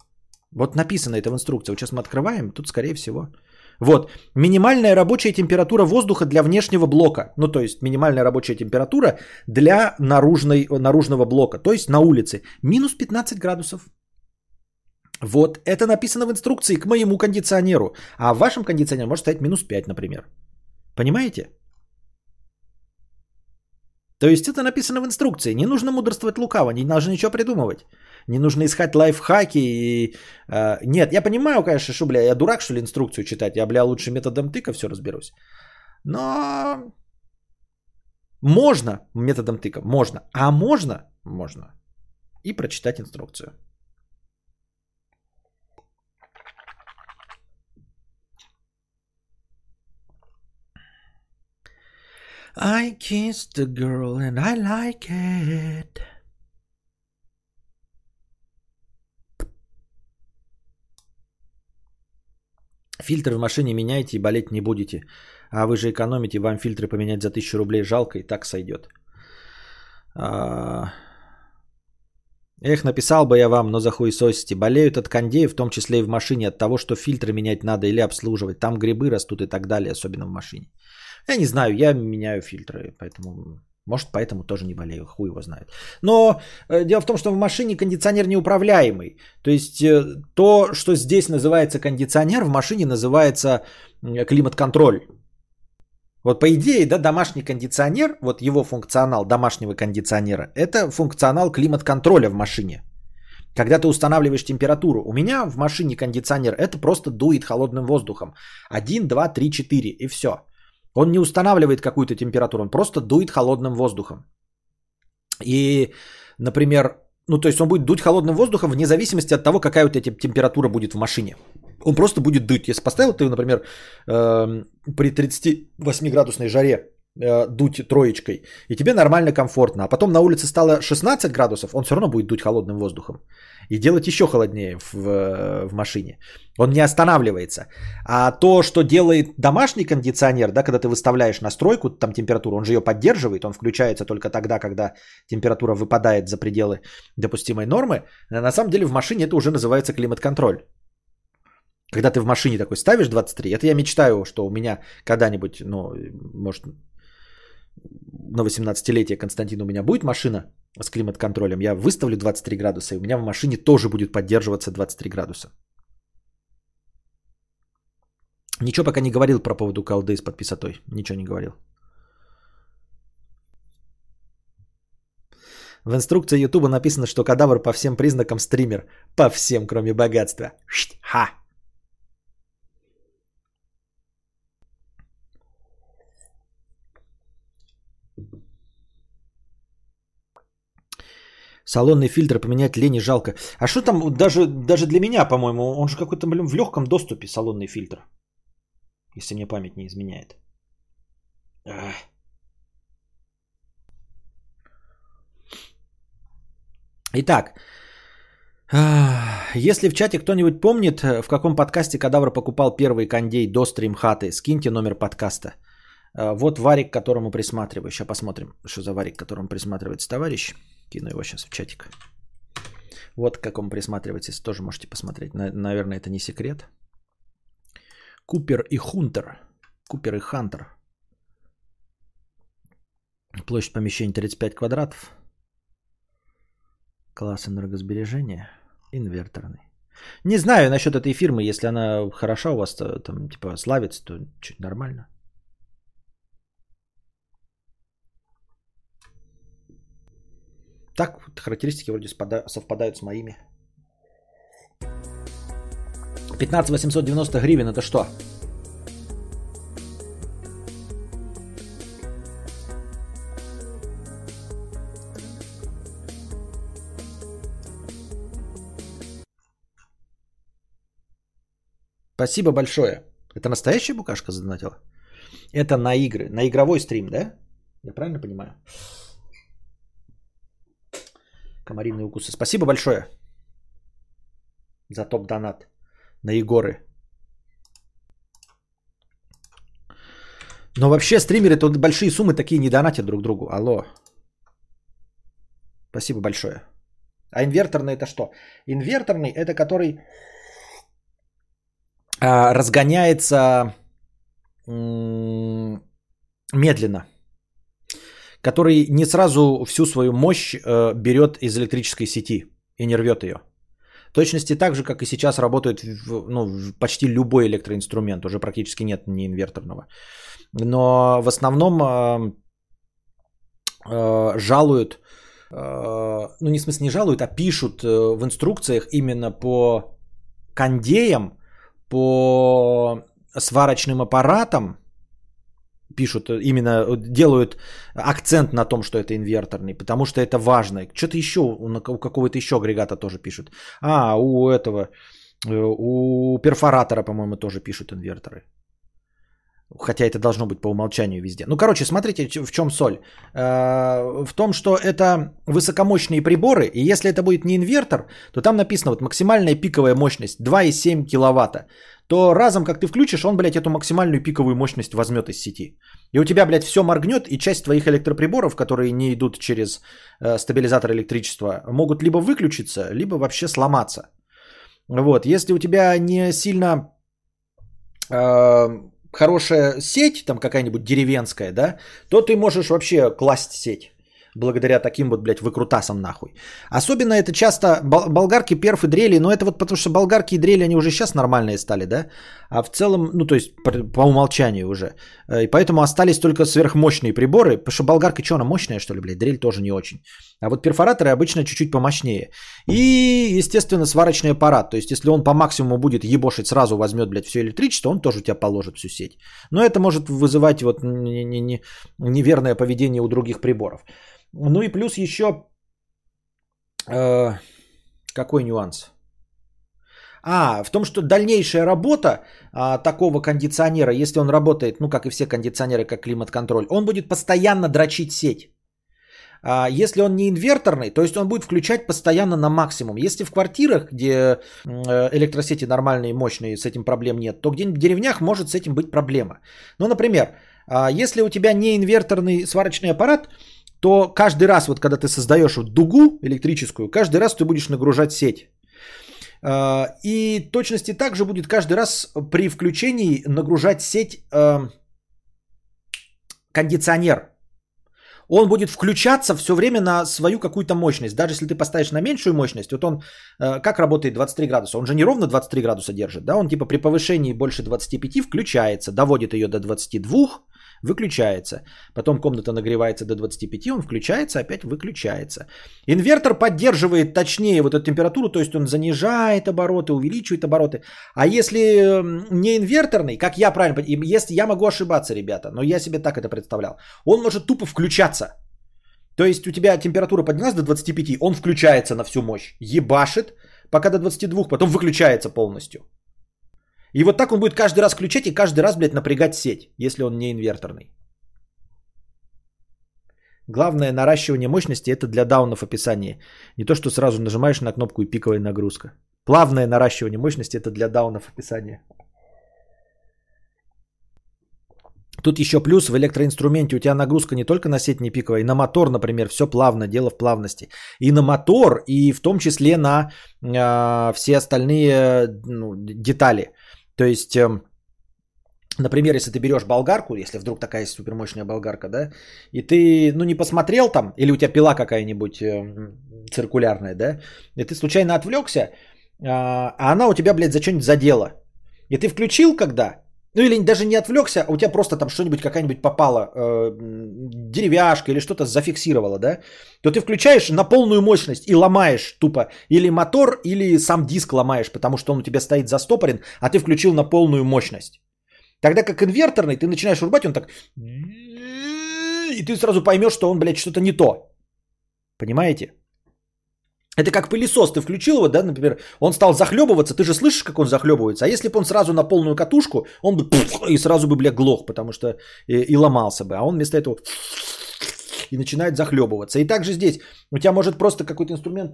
Вот написано это в инструкции. Вот сейчас мы открываем, тут скорее всего. Вот, минимальная рабочая температура воздуха для внешнего блока. Ну, то есть минимальная рабочая температура для наружной, наружного блока, то есть на улице. Минус 15 градусов. Вот, это написано в инструкции к моему кондиционеру. А в вашем кондиционере может стоять минус 5, например. Понимаете? То есть это написано в инструкции. Не нужно мудрствовать лукаво, не нужно ничего придумывать. Не нужно искать лайфхаки. И, э, нет, я понимаю, конечно, что, бля, я дурак, что ли, инструкцию читать. Я, бля, лучше методом тыка все разберусь. Но можно методом тыка, можно. А можно, можно и прочитать инструкцию. I kissed a girl and I like it. Фильтры в машине меняйте и болеть не будете. А вы же экономите, вам фильтры поменять за 1000 рублей жалко и так сойдет. А... Эх, написал бы я вам, но за хуесосите. Болеют от кондея, в том числе и в машине, от того, что фильтры менять надо или обслуживать. Там грибы растут и так далее, особенно в машине. Я не знаю, я меняю фильтры, поэтому может, поэтому тоже не болею, хуй его знает. Но э, дело в том, что в машине кондиционер неуправляемый. То есть э, то, что здесь называется кондиционер, в машине называется э, климат-контроль. Вот по идее, да, домашний кондиционер, вот его функционал домашнего кондиционера, это функционал климат-контроля в машине. Когда ты устанавливаешь температуру, у меня в машине кондиционер, это просто дует холодным воздухом. 1, 2, 3, 4 и все. Он не устанавливает какую-то температуру, он просто дует холодным воздухом. И, например, ну то есть он будет дуть холодным воздухом вне зависимости от того, какая у тебя температура будет в машине. Он просто будет дуть. Если поставил ты, например, э, при 38 градусной жаре э, дуть троечкой, и тебе нормально комфортно, а потом на улице стало 16 градусов, он все равно будет дуть холодным воздухом и делать еще холоднее в, в машине. Он не останавливается. А то, что делает домашний кондиционер, да, когда ты выставляешь настройку, там температуру, он же ее поддерживает, он включается только тогда, когда температура выпадает за пределы допустимой нормы. На самом деле в машине это уже называется климат-контроль. Когда ты в машине такой ставишь 23, это я мечтаю, что у меня когда-нибудь, ну, может, на 18-летие Константин у меня будет машина с климат-контролем, я выставлю 23 градуса, и у меня в машине тоже будет поддерживаться 23 градуса. Ничего пока не говорил про поводу колды с подписотой. Ничего не говорил. В инструкции Ютуба написано, что кадавр по всем признакам стример. По всем, кроме богатства. Ха! Салонный фильтр поменять лень и жалко. А что там, даже, даже для меня, по-моему, он же какой-то, блин, в легком доступе салонный фильтр. Если мне память не изменяет. Ах. Итак, если в чате кто-нибудь помнит, в каком подкасте Кадавр покупал первый кондей до стримхаты, скиньте номер подкаста. Вот варик, которому присматриваю. Сейчас посмотрим, что за варик, которому присматривается товарищ. Кину его сейчас в чатик. Вот к какому присматривайтесь, тоже можете посмотреть. Наверное, это не секрет. Купер и Хунтер. Купер и Хантер. Площадь помещения 35 квадратов. Класс энергосбережения. Инверторный. Не знаю насчет этой фирмы, если она хороша у вас, то, там, типа, славится, то чуть нормально. Так, характеристики вроде совпадают с моими. 15 890 гривен это что? Спасибо большое. Это настоящая букашка задонатила? Это на игры, на игровой стрим, да? Я правильно понимаю? Комариные укусы. Спасибо большое за топ-донат на Егоры. Но вообще стримеры тут большие суммы такие не донатят друг другу. Алло. Спасибо большое. А инверторный это что? Инверторный это который а, разгоняется медленно. Который не сразу всю свою мощь э, берет из электрической сети и не рвет ее точности так же, как и сейчас работает в, ну, в почти любой электроинструмент. Уже практически нет ни инверторного. Но в основном э, э, жалуют, э, ну не в смысле не жалуют, а пишут э, в инструкциях именно по кондеям, по сварочным аппаратам, пишут, э, именно э, делают акцент на том, что это инверторный, потому что это важно. Что-то еще, у какого-то еще агрегата тоже пишут. А, у этого, э, у перфоратора, по-моему, тоже пишут инверторы. Хотя это должно быть по умолчанию везде. Ну, короче, смотрите, в чем соль. В том, что это высокомощные приборы, и если это будет не инвертор, то там написано вот максимальная пиковая мощность 2,7 киловатта то разом, как ты включишь, он, блядь, эту максимальную пиковую мощность возьмет из сети. И у тебя, блядь, все моргнет, и часть твоих электроприборов, которые не идут через э, стабилизатор электричества, могут либо выключиться, либо вообще сломаться. Вот, если у тебя не сильно э, хорошая сеть, там какая-нибудь деревенская, да, то ты можешь вообще класть сеть благодаря таким вот, блядь, выкрутасам нахуй. Особенно это часто болгарки, перф и дрели, но это вот потому что болгарки и дрели, они уже сейчас нормальные стали, да? А в целом, ну то есть по умолчанию уже. Э, и поэтому остались только сверхмощные приборы, потому что болгарка что, она мощная, что ли, блядь? Дрель тоже не очень. А вот перфораторы обычно чуть-чуть помощнее. И, естественно, сварочный аппарат. То есть, если он по максимуму будет ебошить, сразу возьмет, блядь, все электричество, он тоже у тебя положит всю сеть. Но это может вызывать вот неверное поведение у других приборов. Ну и плюс еще э, какой нюанс? А, в том, что дальнейшая работа а, такого кондиционера, если он работает, ну как и все кондиционеры, как климат-контроль, он будет постоянно дрочить сеть. А, если он не инверторный, то есть он будет включать постоянно на максимум. Если в квартирах, где э, электросети нормальные, мощные, с этим проблем нет, то где-нибудь в деревнях может с этим быть проблема. Ну, например, а, если у тебя не инверторный сварочный аппарат, то каждый раз, вот когда ты создаешь вот дугу электрическую, каждый раз ты будешь нагружать сеть. А, и точности также будет каждый раз при включении нагружать сеть а, кондиционер. Он будет включаться все время на свою какую-то мощность. Даже если ты поставишь на меньшую мощность, вот он а, как работает 23 градуса? Он же не ровно 23 градуса держит, да? Он типа при повышении больше 25 включается, доводит ее до 22, выключается. Потом комната нагревается до 25, он включается, опять выключается. Инвертор поддерживает точнее вот эту температуру, то есть он занижает обороты, увеличивает обороты. А если эм, не инверторный, как я правильно понимаю, если я могу ошибаться, ребята, но я себе так это представлял, он может тупо включаться. То есть у тебя температура поднялась до 25, он включается на всю мощь, ебашит, пока до 22, потом выключается полностью. И вот так он будет каждый раз включать и каждый раз, блядь, напрягать сеть, если он не инверторный. Главное наращивание мощности это для даунов описание. Не то, что сразу нажимаешь на кнопку и пиковая нагрузка. Плавное наращивание мощности это для даунов описание. Тут еще плюс в электроинструменте у тебя нагрузка не только на сеть не пиковая, и на мотор, например, все плавно, дело в плавности. И на мотор, и в том числе на э, все остальные ну, детали. То есть, эм, например, если ты берешь болгарку, если вдруг такая супермощная болгарка, да, и ты, ну, не посмотрел там, или у тебя пила какая-нибудь эм, циркулярная, да, и ты случайно отвлекся, а, а она у тебя, блядь, за что-нибудь задела. И ты включил когда? Ну или даже не отвлекся, а у тебя просто там что-нибудь какая-нибудь попала, э, деревяшка или что-то зафиксировала, да? То ты включаешь на полную мощность и ломаешь тупо или мотор, или сам диск ломаешь, потому что он у тебя стоит застопорен, а ты включил на полную мощность. Тогда как инверторный, ты начинаешь рубать, он так... И ты сразу поймешь, что он, блядь, что-то не то. Понимаете? Это как пылесос, ты включил его, да, например, он стал захлебываться, ты же слышишь, как он захлебывается. А если бы он сразу на полную катушку, он бы и сразу бы, бля, глох, потому что и, и ломался бы. А он вместо этого и начинает захлебываться. И также здесь у тебя может просто какой-то инструмент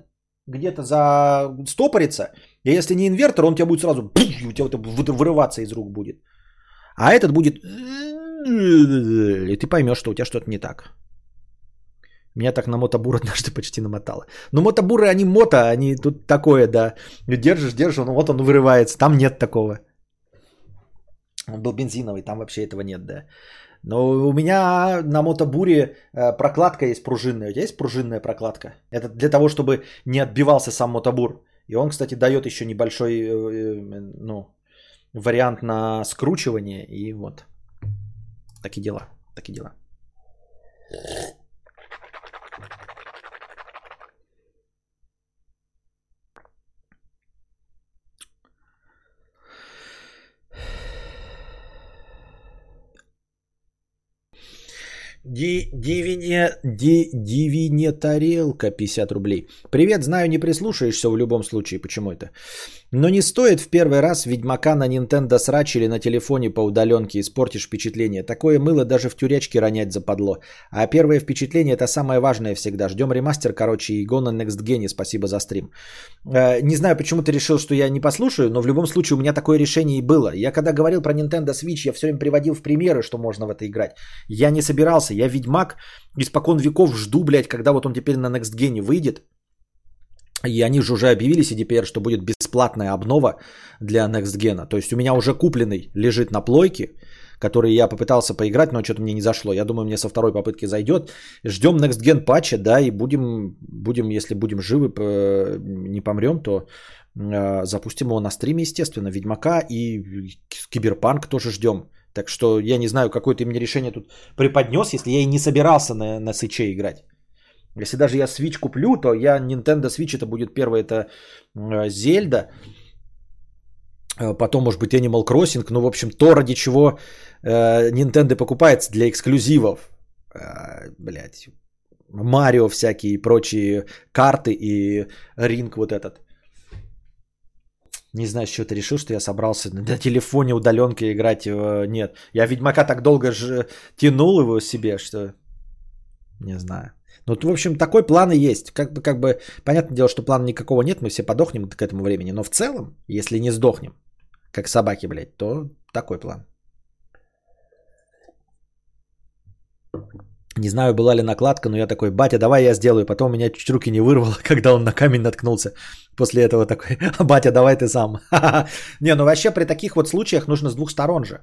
где-то за стопориться, и если не инвертор, он у тебя будет сразу, у тебя вот вырываться из рук будет. А этот будет, и ты поймешь, что у тебя что-то не так. Меня так на мотобур однажды почти намотало. Ну, мотобуры, они мото, они тут такое, да. Держишь, держишь, ну вот он вырывается. Там нет такого. Он был бензиновый, там вообще этого нет, да. Но у меня на мотобуре э, прокладка есть пружинная. У тебя есть пружинная прокладка? Это для того, чтобы не отбивался сам мотобур. И он, кстати, дает еще небольшой э, э, ну, вариант на скручивание. И вот. Такие дела. Такие дела. Ди, дивине, ди, дивине тарелка 50 рублей. Привет, знаю, не прислушаешься в любом случае. Почему это? Но не стоит в первый раз Ведьмака на Nintendo срач или на телефоне по удаленке испортишь впечатление. Такое мыло даже в тюрячке ронять западло. А первое впечатление это самое важное всегда. Ждем ремастер, короче, и на Next Gen. Спасибо за стрим. Э, не знаю, почему ты решил, что я не послушаю, но в любом случае у меня такое решение и было. Я когда говорил про Nintendo Switch, я все время приводил в примеры, что можно в это играть. Я не собирался. Я Ведьмак испокон веков жду, блядь, когда вот он теперь на Next Gen выйдет. И они же уже объявили CDPR, что будет бесплатная обнова для Next Gen. То есть у меня уже купленный лежит на плойке, который я попытался поиграть, но что-то мне не зашло. Я думаю, мне со второй попытки зайдет. Ждем Next Gen патча, да, и будем, будем если будем живы, не помрем, то э, запустим его на стриме, естественно, Ведьмака и Киберпанк тоже ждем. Так что я не знаю, какое ты мне решение тут преподнес, если я и не собирался на, на Свиче играть. Если даже я Switch куплю, то я Nintendo Switch это будет первое, это Зельда. Э, потом, может быть, Animal Crossing. Ну, в общем, то, ради чего э, Nintendo покупается для эксклюзивов. Э, блять. Марио всякие и прочие карты и ринг вот этот. Не знаю, с чего ты решил, что я собрался на телефоне удаленкой играть. Нет, я Ведьмака так долго же тянул его себе, что не знаю. Ну, в общем, такой план и есть. Как бы, как бы, понятное дело, что плана никакого нет, мы все подохнем к этому времени. Но в целом, если не сдохнем, как собаки, блядь, то такой план. Не знаю, была ли накладка, но я такой, батя, давай я сделаю. Потом меня чуть руки не вырвало, когда он на камень наткнулся. После этого такой, батя, давай ты сам. Не, ну вообще при таких вот случаях нужно с двух сторон же.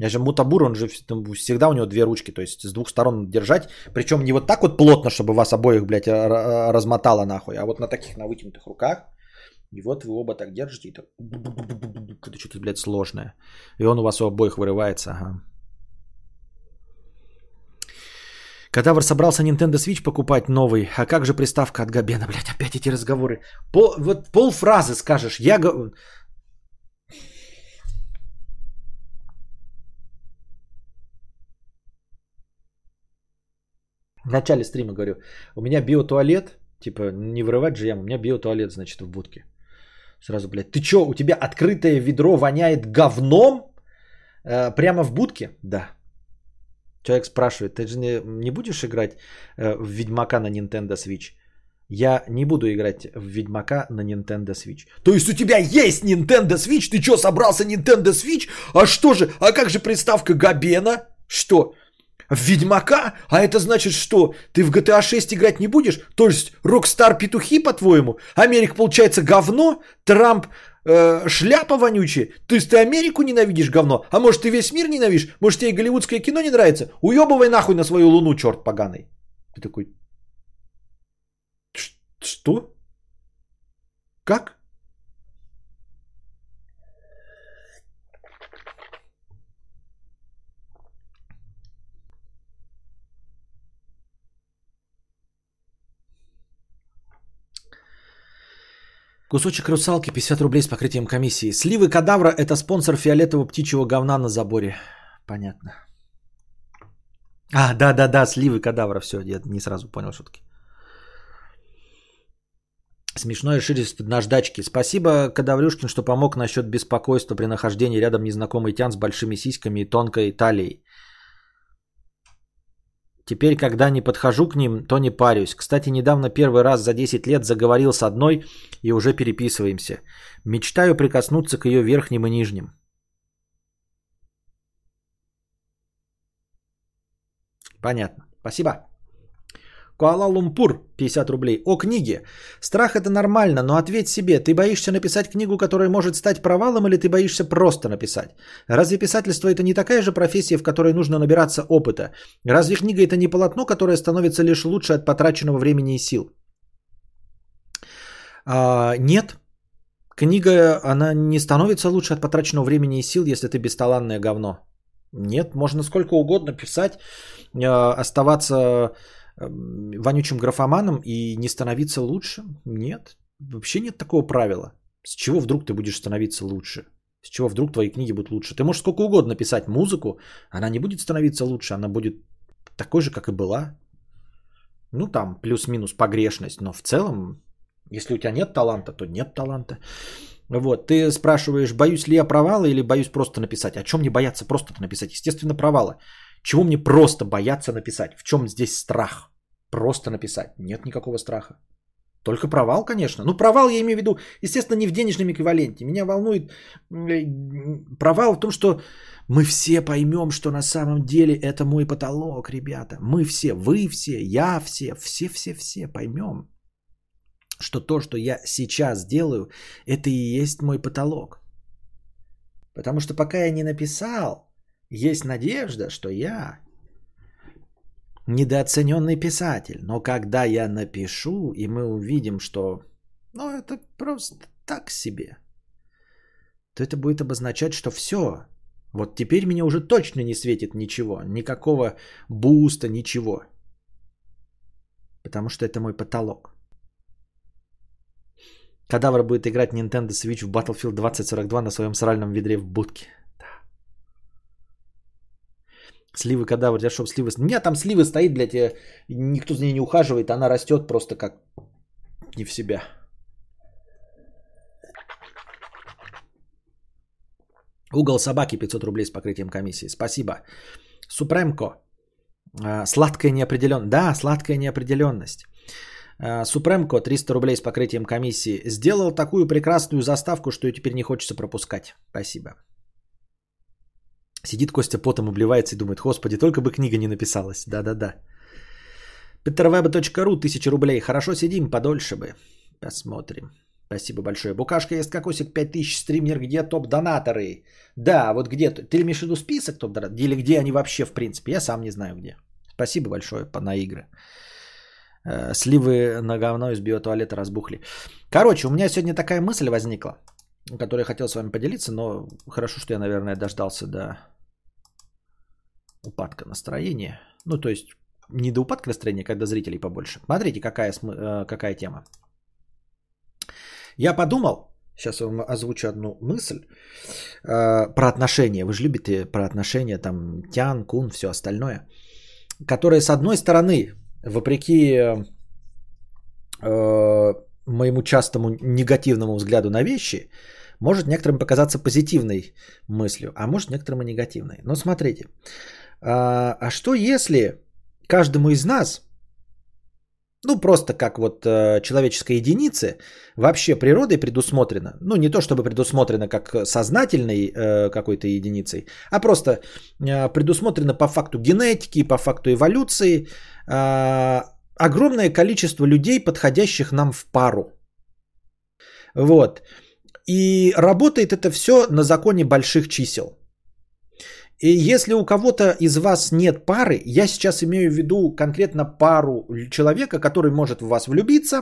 Я же мутабур, он же всегда у него две ручки, то есть с двух сторон держать. Причем не вот так вот плотно, чтобы вас обоих, блядь, размотало нахуй, а вот на таких, на вытянутых руках. И вот вы оба так держите, и так... Это что-то, блядь, сложное. И он у вас у обоих вырывается, ага. Кадавр собрался Nintendo Switch покупать новый. А как же приставка от Габена? Блядь, опять эти разговоры. Пол, вот пол фразы скажешь. Я... В начале стрима говорю, у меня биотуалет, типа не вырывать же яму, у меня биотуалет, значит, в будке. Сразу, блядь, ты чё, у тебя открытое ведро воняет говном? Э, прямо в будке? Да. Человек спрашивает, ты же не, не будешь играть э, в Ведьмака на Nintendo Switch? Я не буду играть в Ведьмака на Nintendo Switch. То есть у тебя есть Nintendo Switch? Ты что, собрался Nintendo Switch? А что же, а как же приставка Габена? Что? В Ведьмака? А это значит что? Ты в GTA 6 играть не будешь? То есть Rockstar петухи, по-твоему? Америка, получается, говно? Трамп э, шляпа вонючая? То есть ты Америку ненавидишь говно? А может ты весь мир ненавидишь? Может тебе голливудское кино не нравится? Уебывай нахуй на свою луну, черт поганый. Ты такой... Что? Как? Кусочек русалки 50 рублей с покрытием комиссии. Сливы кадавра это спонсор фиолетового птичьего говна на заборе. Понятно. А, да-да-да, сливы кадавра. Все, я не сразу понял шутки. Смешное шире наждачки. Спасибо, Кадаврюшкин, что помог насчет беспокойства при нахождении рядом незнакомый тян с большими сиськами и тонкой талией. Теперь, когда не подхожу к ним, то не парюсь. Кстати, недавно первый раз за 10 лет заговорил с одной и уже переписываемся. Мечтаю прикоснуться к ее верхним и нижним. Понятно. Спасибо. Куала-Лумпур, 50 рублей. О книге. Страх это нормально, но ответь себе, ты боишься написать книгу, которая может стать провалом, или ты боишься просто написать? Разве писательство это не такая же профессия, в которой нужно набираться опыта? Разве книга это не полотно, которое становится лишь лучше от потраченного времени и сил? А, нет. Книга, она не становится лучше от потраченного времени и сил, если ты бесталанное говно. Нет, можно сколько угодно писать, а, оставаться вонючим графоманом и не становиться лучше? Нет. Вообще нет такого правила. С чего вдруг ты будешь становиться лучше? С чего вдруг твои книги будут лучше? Ты можешь сколько угодно писать музыку, она не будет становиться лучше, она будет такой же, как и была. Ну там плюс-минус погрешность, но в целом, если у тебя нет таланта, то нет таланта. Вот, ты спрашиваешь, боюсь ли я провала или боюсь просто написать. О чем мне бояться просто написать? Естественно, провала. Чего мне просто бояться написать? В чем здесь страх? Просто написать. Нет никакого страха. Только провал, конечно. Ну, провал я имею в виду, естественно, не в денежном эквиваленте. Меня волнует э, провал в том, что мы все поймем, что на самом деле это мой потолок, ребята. Мы все, вы все, я все, все-все-все поймем, что то, что я сейчас делаю, это и есть мой потолок. Потому что пока я не написал, есть надежда, что я недооцененный писатель. Но когда я напишу, и мы увидим, что ну, это просто так себе, то это будет обозначать, что все. Вот теперь мне уже точно не светит ничего, никакого буста, ничего. Потому что это мой потолок. Кадавр будет играть Nintendo Switch в Battlefield 2042 на своем сральном ведре в будке. Сливы кадавр, я чтоб сливы... У меня там сливы стоит, блядь, никто за ней не ухаживает, она растет просто как не в себя. Угол собаки 500 рублей с покрытием комиссии. Спасибо. Супремко. А, сладкая неопределенность. Да, сладкая неопределенность. А, Супремко 300 рублей с покрытием комиссии. Сделал такую прекрасную заставку, что ее теперь не хочется пропускать. Спасибо. Сидит Костя потом обливается и думает, господи, только бы книга не написалась. Да-да-да. peterweb.ru, 1000 рублей. Хорошо сидим, подольше бы. Посмотрим. Спасибо большое. Букашка есть кокосик 5000 стример, где топ-донаторы? Да, вот где? Ты имеешь в виду список топ-донаторов? Или где они вообще в принципе? Я сам не знаю где. Спасибо большое на игры. Э, сливы на говно из биотуалета разбухли. Короче, у меня сегодня такая мысль возникла который я хотел с вами поделиться, но хорошо, что я, наверное, дождался до упадка настроения. Ну, то есть не до упадка настроения, когда зрителей побольше. Смотрите, какая, э, какая тема. Я подумал, сейчас я вам озвучу одну мысль э, про отношения. Вы же любите про отношения, там, тян, кун, все остальное. Которое, с одной стороны, вопреки э, моему частому негативному взгляду на вещи, может некоторым показаться позитивной мыслью, а может некоторым и негативной. Но смотрите, а, а что если каждому из нас, ну просто как вот э, человеческой единицы, вообще природой предусмотрено, ну не то чтобы предусмотрено как сознательной э, какой-то единицей, а просто э, предусмотрено по факту генетики, по факту эволюции, э, огромное количество людей, подходящих нам в пару. Вот. И работает это все на законе больших чисел. И если у кого-то из вас нет пары, я сейчас имею в виду конкретно пару человека, который может в вас влюбиться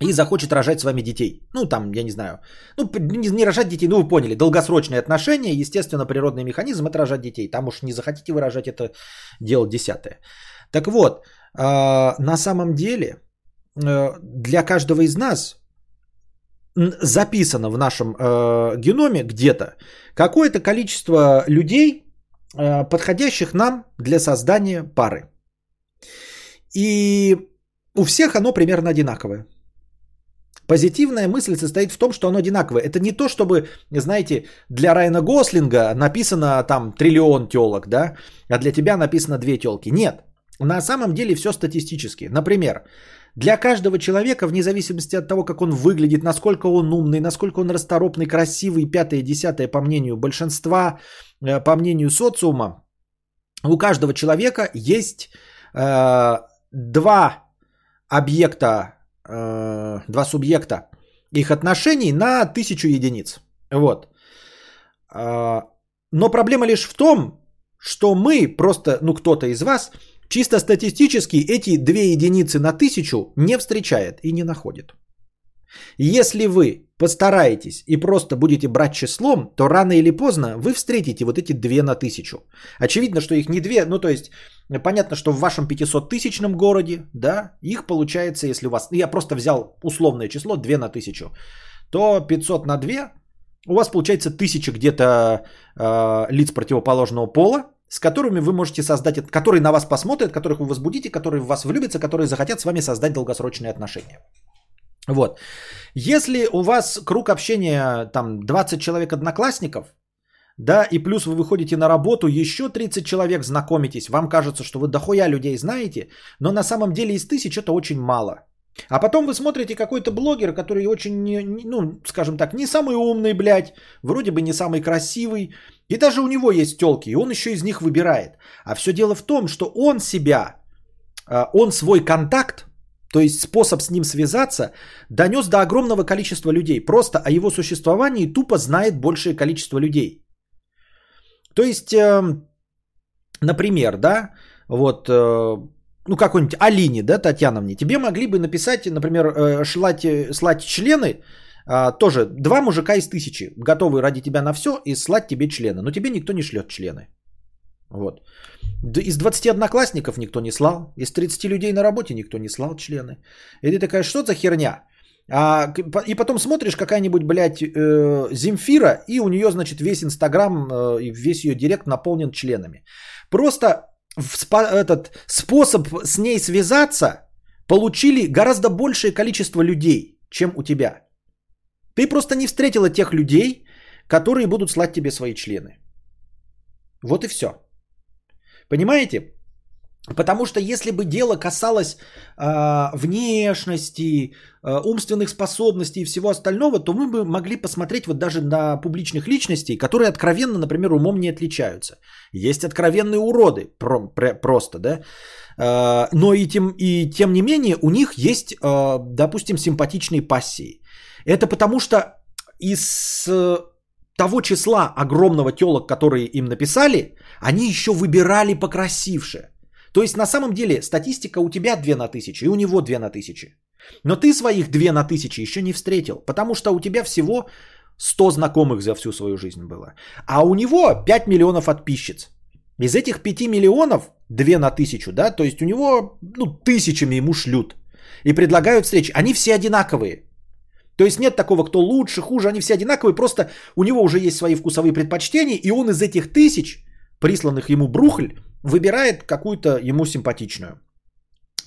и захочет рожать с вами детей. Ну, там, я не знаю. Ну, не, рожать детей, ну, вы поняли. Долгосрочные отношения, естественно, природный механизм – это рожать детей. Там уж не захотите вы рожать, это дело десятое. Так вот, на самом деле, э, для каждого из нас записано в нашем э, геноме где-то какое-то количество людей, э, подходящих нам для создания пары. И у всех оно примерно одинаковое. Позитивная мысль состоит в том, что оно одинаковое. Это не то, чтобы, знаете, для Райана Гослинга написано там триллион телок, да, а для тебя написано две телки. Нет. На самом деле все статистически. Например, для каждого человека, вне зависимости от того, как он выглядит, насколько он умный, насколько он расторопный, красивый, пятое, десятое, по мнению большинства, э, по мнению социума, у каждого человека есть э, два объекта, э, два субъекта их отношений на тысячу единиц. Вот. Э, но проблема лишь в том, что мы просто, ну кто-то из вас, чисто статистически эти две единицы на тысячу не встречает и не находит. Если вы постараетесь и просто будете брать числом, то рано или поздно вы встретите вот эти две на тысячу. Очевидно, что их не две, ну то есть понятно, что в вашем 500-тысячном городе, да, их получается, если у вас, я просто взял условное число 2 на тысячу, то 500 на 2, у вас получается тысяча где-то э, лиц противоположного пола, с которыми вы можете создать, которые на вас посмотрят, которых вы возбудите, которые в вас влюбятся, которые захотят с вами создать долгосрочные отношения. Вот. Если у вас круг общения там 20 человек одноклассников, да, и плюс вы выходите на работу, еще 30 человек знакомитесь, вам кажется, что вы дохуя людей знаете, но на самом деле из тысяч это очень мало. А потом вы смотрите какой-то блогер, который очень, ну, скажем так, не самый умный, блядь, вроде бы не самый красивый, и даже у него есть телки, и он еще из них выбирает. А все дело в том, что он себя, а, он свой контакт то есть способ с ним связаться донес до огромного количества людей. Просто о его существовании тупо знает большее количество людей. То есть, э, например, да, вот, э, ну какой-нибудь Алине, да, Татьяновне, тебе могли бы написать, например, э, шлать, э, слать члены, э, тоже два мужика из тысячи, готовы ради тебя на все и слать тебе члены, но тебе никто не шлет члены. Вот. Из 20 одноклассников никто не слал. Из 30 людей на работе никто не слал члены. И ты такая, что за херня? А, и потом смотришь какая-нибудь, блядь, э, Земфира, и у нее, значит, весь Инстаграм э, и весь ее директ наполнен членами. Просто этот способ с ней связаться получили гораздо большее количество людей, чем у тебя. Ты просто не встретила тех людей, которые будут слать тебе свои члены. Вот и все. Понимаете? Потому что если бы дело касалось э, внешности, э, умственных способностей и всего остального, то мы бы могли посмотреть вот даже на публичных личностей, которые откровенно, например, умом не отличаются. Есть откровенные уроды, про, про, просто, да. Э, но и тем, и тем не менее у них есть, э, допустим, симпатичные пассии. Это потому что из того числа огромного телок, которые им написали, они еще выбирали покрасивше. То есть на самом деле статистика у тебя 2 на тысячу и у него 2 на тысячи. Но ты своих 2 на тысячи еще не встретил, потому что у тебя всего 100 знакомых за всю свою жизнь было. А у него 5 миллионов подписчиц. Из этих 5 миллионов 2 на тысячу, да, то есть у него ну, тысячами ему шлют и предлагают встречи. Они все одинаковые. То есть нет такого, кто лучше, хуже, они все одинаковые, просто у него уже есть свои вкусовые предпочтения, и он из этих тысяч, присланных ему брухль, выбирает какую-то ему симпатичную.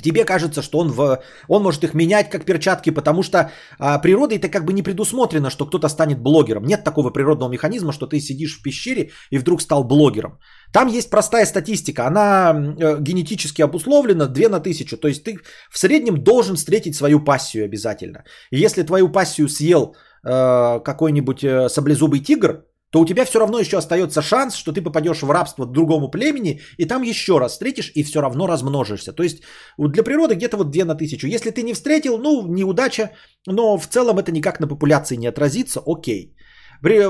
Тебе кажется, что он, в, он может их менять как перчатки, потому что а, природой это как бы не предусмотрено, что кто-то станет блогером. Нет такого природного механизма, что ты сидишь в пещере и вдруг стал блогером. Там есть простая статистика, она э, генетически обусловлена 2 на 1000. То есть ты в среднем должен встретить свою пассию обязательно. И если твою пассию съел э, какой-нибудь э, саблезубый тигр, то у тебя все равно еще остается шанс, что ты попадешь в рабство другому племени, и там еще раз встретишь, и все равно размножишься. То есть для природы где-то вот 2 на тысячу. Если ты не встретил, ну, неудача, но в целом это никак на популяции не отразится, окей.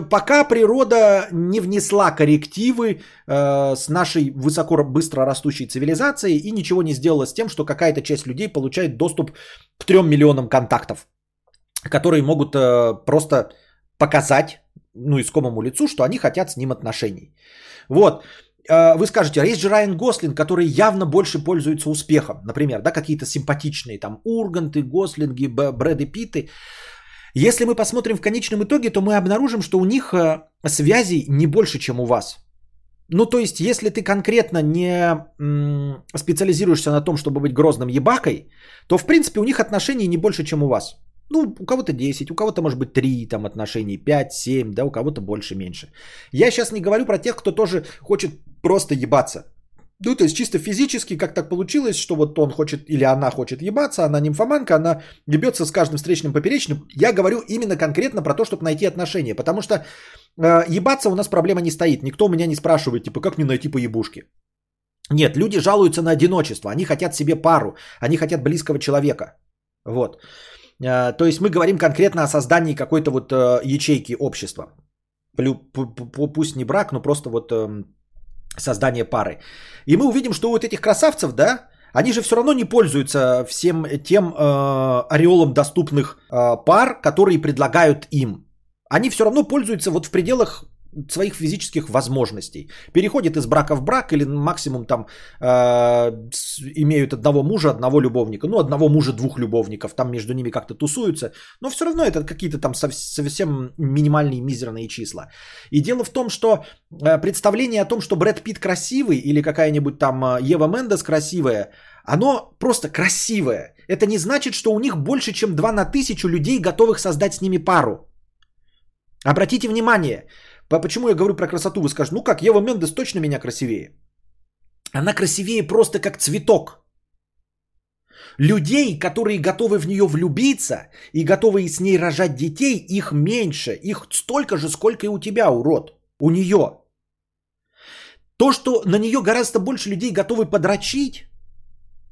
Пока природа не внесла коррективы э, с нашей высоко быстро растущей цивилизацией и ничего не сделала с тем, что какая-то часть людей получает доступ к 3 миллионам контактов, которые могут э, просто показать ну, искомому лицу, что они хотят с ним отношений. Вот. Э, вы скажете, а есть же Райан Гослинг, который явно больше пользуется успехом. Например, да, какие-то симпатичные там Урганты, Гослинги, Брэды Питты. Если мы посмотрим в конечном итоге, то мы обнаружим, что у них э, связей не больше, чем у вас. Ну, то есть, если ты конкретно не специализируешься на том, чтобы быть грозным ебакой, то, в принципе, у них отношений не больше, чем у вас. Ну, у кого-то 10, у кого-то, может быть, 3 там отношений, 5, 7, да, у кого-то больше, меньше. Я сейчас не говорю про тех, кто тоже хочет просто ебаться. Ну, то есть чисто физически, как так получилось, что вот он хочет или она хочет ебаться, она нимфоманка, она ебется с каждым встречным поперечным. Я говорю именно конкретно про то, чтобы найти отношения, потому что э, ебаться у нас проблема не стоит. Никто у меня не спрашивает, типа, как мне найти по ебушке. Нет, люди жалуются на одиночество, они хотят себе пару, они хотят близкого человека. Вот. Э, то есть мы говорим конкретно о создании какой-то вот э, ячейки общества. Пусть не брак, но просто вот эм, создание пары. И мы увидим, что у вот этих красавцев, да, они же все равно не пользуются всем тем э, ореолом доступных пар, которые предлагают им. Они все равно пользуются вот в пределах своих физических возможностей. Переходят из брака в брак или максимум там э, имеют одного мужа, одного любовника. Ну, одного мужа, двух любовников. Там между ними как-то тусуются. Но все равно это какие-то там совсем минимальные мизерные числа. И дело в том, что э, представление о том, что Брэд Питт красивый или какая-нибудь там э, Ева Мендес красивая, оно просто красивое. Это не значит, что у них больше, чем 2 на тысячу людей, готовых создать с ними пару. Обратите внимание, Почему я говорю про красоту? Вы скажете, ну как, Ева Мендес точно меня красивее. Она красивее просто как цветок. Людей, которые готовы в нее влюбиться и готовы с ней рожать детей, их меньше. Их столько же, сколько и у тебя, урод. У нее. То, что на нее гораздо больше людей готовы подрочить,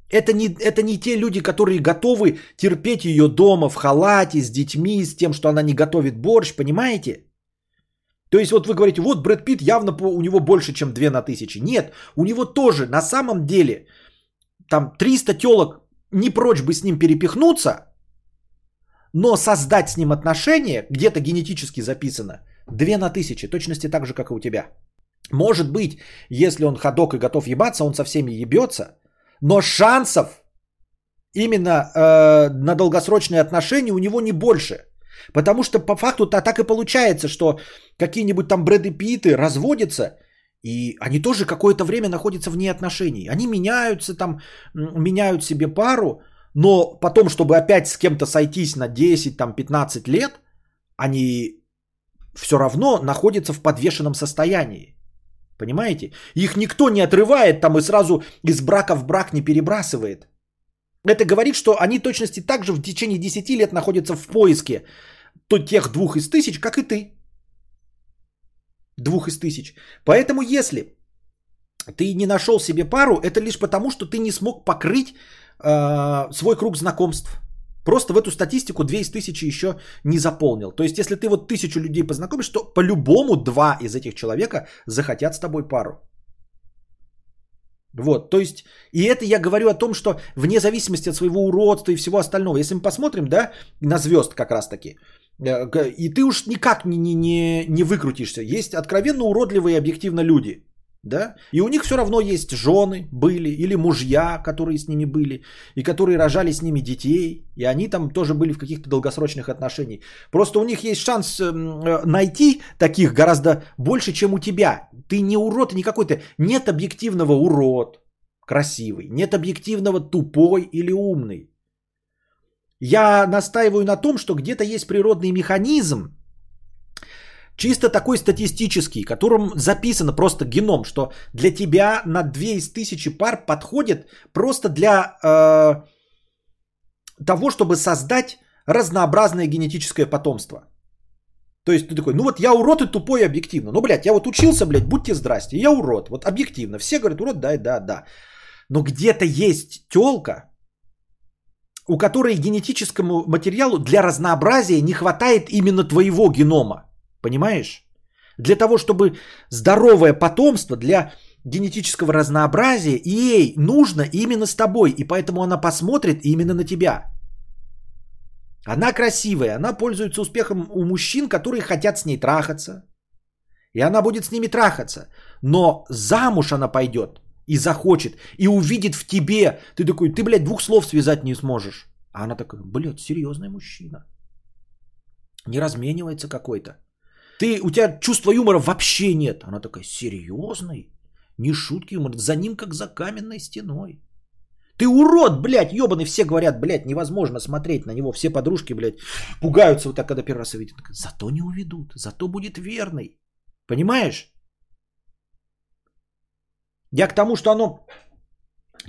это не, это не те люди, которые готовы терпеть ее дома в халате, с детьми, с тем, что она не готовит борщ, понимаете? То есть вот вы говорите, вот Брэд Питт явно у него больше, чем 2 на тысячи. Нет, у него тоже на самом деле там 300 телок не прочь бы с ним перепихнуться, но создать с ним отношения, где-то генетически записано, 2 на тысячи, точности так же, как и у тебя. Может быть, если он ходок и готов ебаться, он со всеми ебется, но шансов именно э, на долгосрочные отношения у него не больше. Потому что по факту -то так и получается, что какие-нибудь там Брэды Питты разводятся, и они тоже какое-то время находятся вне отношений. Они меняются там, меняют себе пару, но потом, чтобы опять с кем-то сойтись на 10, там 15 лет, они все равно находятся в подвешенном состоянии. Понимаете? Их никто не отрывает там и сразу из брака в брак не перебрасывает. Это говорит, что они точности также в течение 10 лет находятся в поиске то тех двух из тысяч, как и ты. Двух из тысяч. Поэтому если ты не нашел себе пару, это лишь потому, что ты не смог покрыть э, свой круг знакомств. Просто в эту статистику 2 из тысячи еще не заполнил. То есть, если ты вот тысячу людей познакомишь, то по-любому два из этих человека захотят с тобой пару. Вот, то есть, и это я говорю о том, что вне зависимости от своего уродства и всего остального, если мы посмотрим, да, на звезд как раз таки, э, и ты уж никак не, не, не, не выкрутишься. Есть откровенно уродливые объективно люди, да, и у них все равно есть жены были, или мужья, которые с ними были, и которые рожали с ними детей, и они там тоже были в каких-то долгосрочных отношениях. Просто у них есть шанс эм, э, найти таких гораздо больше, чем у тебя. Ты не урод не какой-то, нет объективного урод, красивый, нет объективного тупой или умный. Я настаиваю на том, что где-то есть природный механизм, чисто такой статистический, которым записано просто геном, что для тебя на 2 из тысячи пар подходит просто для э, того, чтобы создать разнообразное генетическое потомство. То есть ты такой, ну вот я урод и тупой объективно. Ну, блядь, я вот учился, блядь, будьте здрасте, я урод. Вот объективно. Все говорят, урод, да, да, да. Но где-то есть телка, у которой генетическому материалу для разнообразия не хватает именно твоего генома. Понимаешь? Для того, чтобы здоровое потомство, для генетического разнообразия, ей нужно именно с тобой. И поэтому она посмотрит именно на тебя. Она красивая, она пользуется успехом у мужчин, которые хотят с ней трахаться. И она будет с ними трахаться. Но замуж она пойдет и захочет, и увидит в тебе. Ты такой, ты, блядь, двух слов связать не сможешь. А она такая, блядь, серьезный мужчина. Не разменивается какой-то. Ты, у тебя чувства юмора вообще нет. Она такая, серьезный? Не шутки юмор, за ним как за каменной стеной. Ты урод, блядь, ебаный, все говорят, блядь, невозможно смотреть на него. Все подружки, блядь, пугаются вот так, когда первый раз увидят. Зато не уведут, зато будет верный. Понимаешь? Я к тому, что оно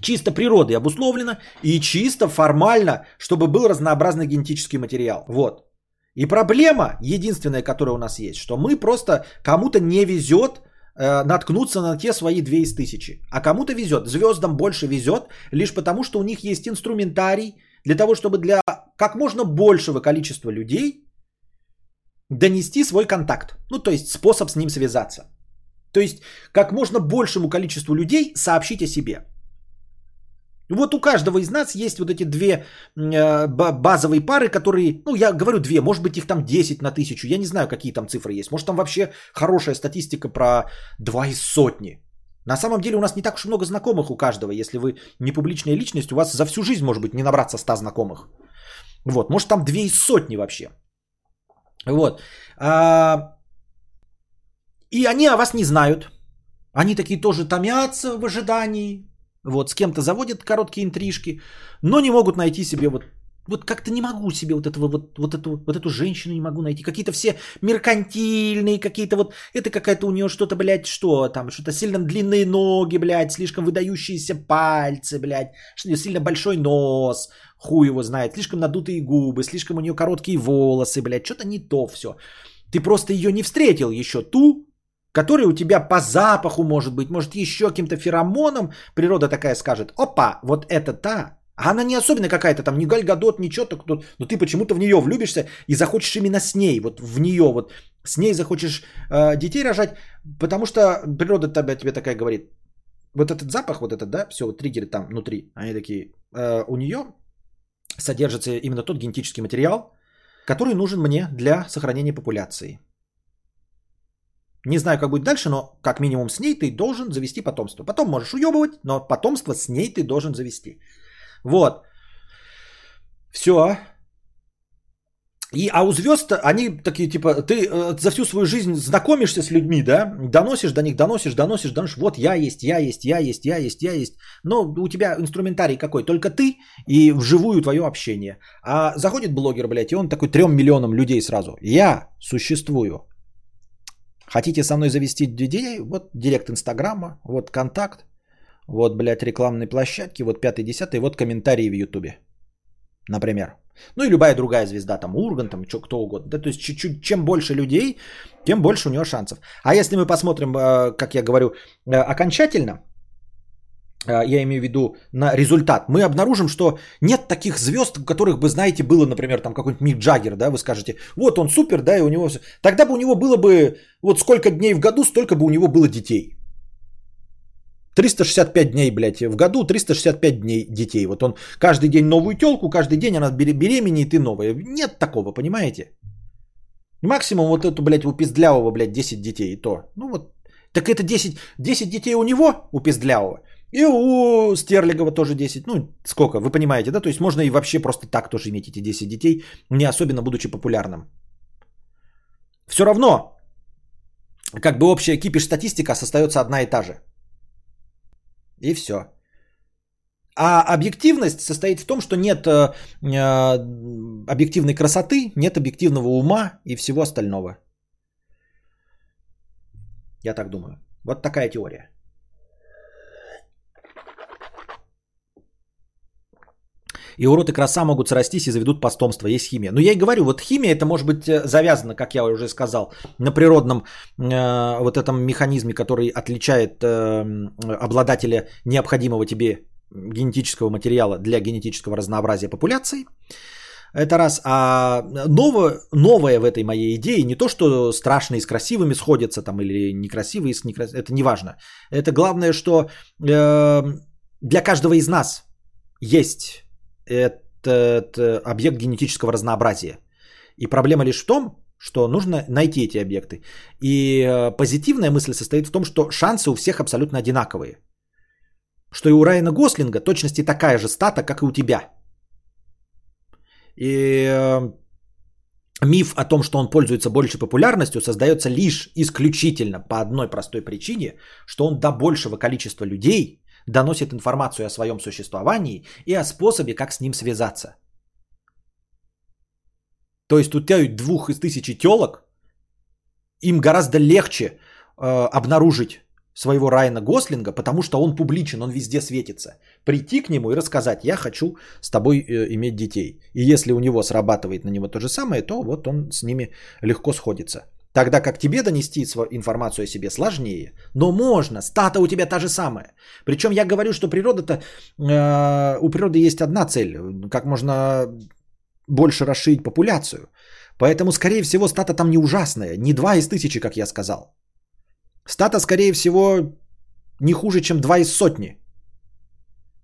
чисто природой обусловлено и чисто формально, чтобы был разнообразный генетический материал. Вот. И проблема единственная, которая у нас есть, что мы просто кому-то не везет э, наткнуться на те свои две из тысячи. А кому-то везет. Звездам больше везет, лишь потому, что у них есть инструментарий для того, чтобы для как можно большего количества людей донести свой контакт. Ну, то есть способ с ним связаться. То есть как можно большему количеству людей сообщить о себе. Вот у каждого из нас есть вот эти две э, базовые пары, которые, ну я говорю две, может быть их там 10 на тысячу, я не знаю какие там цифры есть. Может там вообще хорошая статистика про 2 из сотни. На самом деле у нас не так уж много знакомых у каждого. Если вы не публичная личность, у вас за всю жизнь может быть не набраться 100 знакомых. Вот, может там 2 из сотни вообще. Вот. А... И они о вас не знают. Они такие тоже томятся в ожидании. Вот, с кем-то заводят короткие интрижки, но не могут найти себе вот вот как-то не могу себе вот этого вот, вот эту вот эту женщину не могу найти. Какие-то все меркантильные, какие-то вот это какая-то у нее что-то, блядь, что там, что-то сильно длинные ноги, блядь, слишком выдающиеся пальцы, блядь, сильно большой нос, хуй его знает, слишком надутые губы, слишком у нее короткие волосы, блядь, что-то не то все. Ты просто ее не встретил еще ту, который у тебя по запаху может быть, может еще каким-то феромоном, природа такая скажет, опа, вот это та, а она не особенно какая-то там, не гальгадот, ничего, так, но ты почему-то в нее влюбишься и захочешь именно с ней, вот в нее, вот с ней захочешь э, детей рожать, потому что природа тебе, тебе такая говорит, вот этот запах, вот этот, да, все, вот триггеры там внутри, они такие, э, у нее содержится именно тот генетический материал, который нужен мне для сохранения популяции. Не знаю, как будет дальше, но как минимум с ней ты должен завести потомство. Потом можешь уебывать, но потомство с ней ты должен завести. Вот. Все. И, а у звезд, они такие, типа, ты э, за всю свою жизнь знакомишься с людьми, да, доносишь до них, доносишь, доносишь, доносишь, вот я есть, я есть, я есть, я есть, я есть. Но у тебя инструментарий какой? Только ты и вживую твое общение. А заходит блогер, блядь, и он такой трем миллионам людей сразу. Я существую. Хотите со мной завести детей? Вот директ Инстаграма, вот контакт, вот, блядь, рекламные площадки, вот пятый, десятый, вот комментарии в Ютубе, например. Ну и любая другая звезда, там Урган, там что, кто угодно. Да, то есть чуть-чуть, чем больше людей, тем больше у него шансов. А если мы посмотрим, э, как я говорю, э, окончательно, я имею в виду на результат, мы обнаружим, что нет таких звезд, у которых бы, знаете, было, например, там какой-нибудь Мик Джаггер, да, вы скажете, вот он супер, да, и у него... Тогда бы у него было бы, вот сколько дней в году, столько бы у него было детей. 365 дней, блядь, в году 365 дней детей. Вот он каждый день новую телку, каждый день она беременеет и новая. Нет такого, понимаете? Максимум вот эту, блядь, у пиздлявого, блядь, 10 детей и то. Ну вот, так это 10, 10 детей у него, у пиздлявого. И у Стерлигова тоже 10. Ну, сколько, вы понимаете, да? То есть можно и вообще просто так тоже иметь эти 10 детей, не особенно будучи популярным. Все равно, как бы общая кипиш статистика остается одна и та же. И все. А объективность состоит в том, что нет э, э, объективной красоты, нет объективного ума и всего остального. Я так думаю. Вот такая теория. И урод и краса могут срастись и заведут потомство. Есть химия. Но я и говорю, вот химия это может быть э, завязано, как я уже сказал, на природном э, вот этом механизме, который отличает э, обладателя необходимого тебе генетического материала для генетического разнообразия популяции. Это раз. А новое, новое в этой моей идее не то, что страшные с красивыми сходятся там или некрасивые с некрасивыми. Это не важно. Это главное, что э, для каждого из нас есть этот объект генетического разнообразия. И проблема лишь в том, что нужно найти эти объекты. И э, позитивная мысль состоит в том, что шансы у всех абсолютно одинаковые. Что и у Райана Гослинга точности такая же стата, как и у тебя. И э, миф о том, что он пользуется больше популярностью, создается лишь исключительно по одной простой причине, что он до большего количества людей доносит информацию о своем существовании и о способе, как с ним связаться. То есть у тебя двух из тысячи телок, им гораздо легче э, обнаружить своего Райана Гослинга, потому что он публичен, он везде светится. Прийти к нему и рассказать, я хочу с тобой э, иметь детей. И если у него срабатывает на него то же самое, то вот он с ними легко сходится. Тогда как тебе донести информацию о себе сложнее, но можно, стата у тебя та же самая. Причем я говорю, что природа-то, э, у природы есть одна цель, как можно больше расширить популяцию. Поэтому, скорее всего, стата там не ужасная, не два из тысячи, как я сказал. Стата, скорее всего, не хуже, чем 2 из сотни.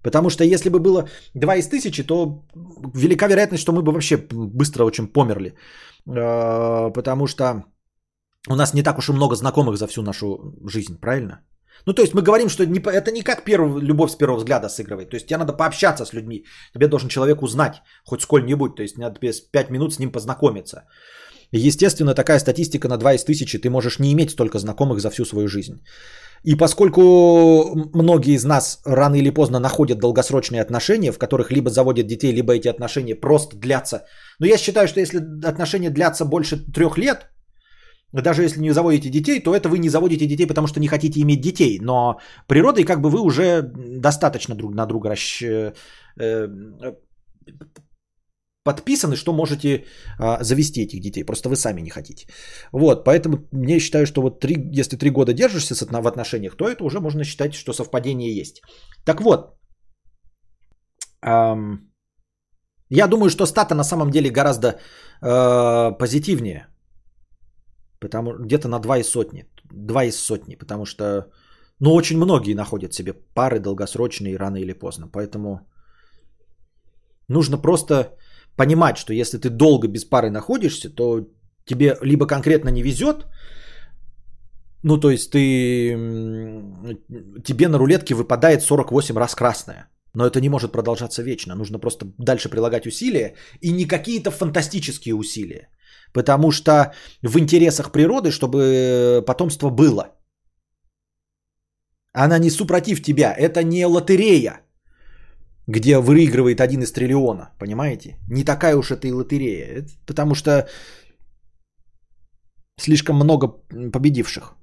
Потому что если бы было 2 из тысячи, то велика вероятность, что мы бы вообще быстро очень померли. Э, потому что у нас не так уж и много знакомых за всю нашу жизнь, правильно? Ну, то есть мы говорим, что не, это не как первый, любовь с первого взгляда сыгрывает. То есть тебе надо пообщаться с людьми. Тебе должен человек узнать хоть сколь-нибудь. То есть надо без 5 минут с ним познакомиться. Естественно, такая статистика на 2 из тысячи, ты можешь не иметь столько знакомых за всю свою жизнь. И поскольку многие из нас рано или поздно находят долгосрочные отношения, в которых либо заводят детей, либо эти отношения просто длятся. Но я считаю, что если отношения длятся больше трех лет, даже если не заводите детей, то это вы не заводите детей, потому что не хотите иметь детей. Но природой как бы вы уже достаточно друг на друга расщ... Э, подписаны, что можете а, завести этих детей. Просто вы сами не хотите. Вот, поэтому мне считаю, что вот три, если три года держишься в отношениях, то это уже можно считать, что совпадение есть. Так вот, я думаю, что стата на самом деле гораздо э, позитивнее. Потому где-то на два из сотни. Два из сотни, потому что ну, очень многие находят себе пары долгосрочные рано или поздно. Поэтому нужно просто понимать, что если ты долго без пары находишься, то тебе либо конкретно не везет, ну то есть ты, тебе на рулетке выпадает 48 раз красная. Но это не может продолжаться вечно. Нужно просто дальше прилагать усилия и не какие-то фантастические усилия. Потому что в интересах природы, чтобы потомство было. Она не супротив тебя. Это не лотерея где выигрывает один из триллиона, понимаете? Не такая уж это и лотерея, потому что слишком много победивших.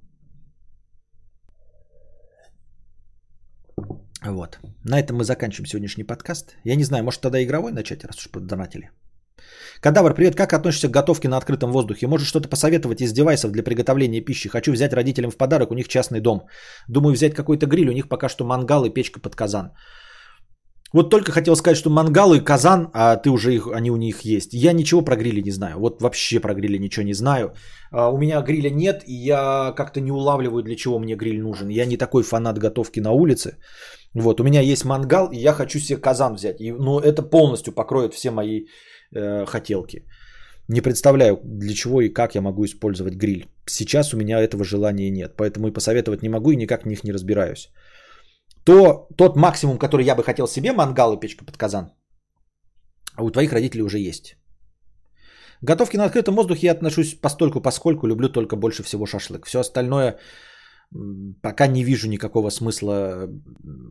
Вот. На этом мы заканчиваем сегодняшний подкаст. Я не знаю, может тогда игровой начать, раз уж поддонатили. Кадавр, привет, как относишься к готовке на открытом воздухе? Можешь что-то посоветовать из девайсов для приготовления пищи? Хочу взять родителям в подарок, у них частный дом. Думаю взять какой-то гриль, у них пока что мангал и печка под казан. Вот только хотел сказать, что мангал и казан, а ты уже их, они у них есть. Я ничего про грили не знаю. Вот вообще про грили ничего не знаю. А, у меня гриля нет, и я как-то не улавливаю, для чего мне гриль нужен. Я не такой фанат готовки на улице. Вот, у меня есть мангал, и я хочу себе казан взять. И, ну, это полностью покроет все мои э, хотелки. Не представляю, для чего и как я могу использовать гриль. Сейчас у меня этого желания нет, поэтому и посоветовать не могу, и никак в них не разбираюсь то тот максимум, который я бы хотел себе, мангал и печка под казан, у твоих родителей уже есть. Готовки на открытом воздухе я отношусь постольку, поскольку люблю только больше всего шашлык. Все остальное пока не вижу никакого смысла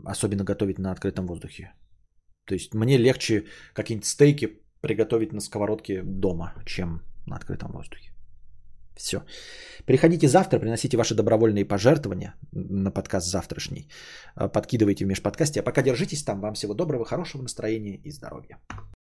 особенно готовить на открытом воздухе. То есть мне легче какие-нибудь стейки приготовить на сковородке дома, чем на открытом воздухе. Все. Приходите завтра, приносите ваши добровольные пожертвования на подкаст завтрашний. Подкидывайте в межподкасте. А пока держитесь там. Вам всего доброго, хорошего настроения и здоровья.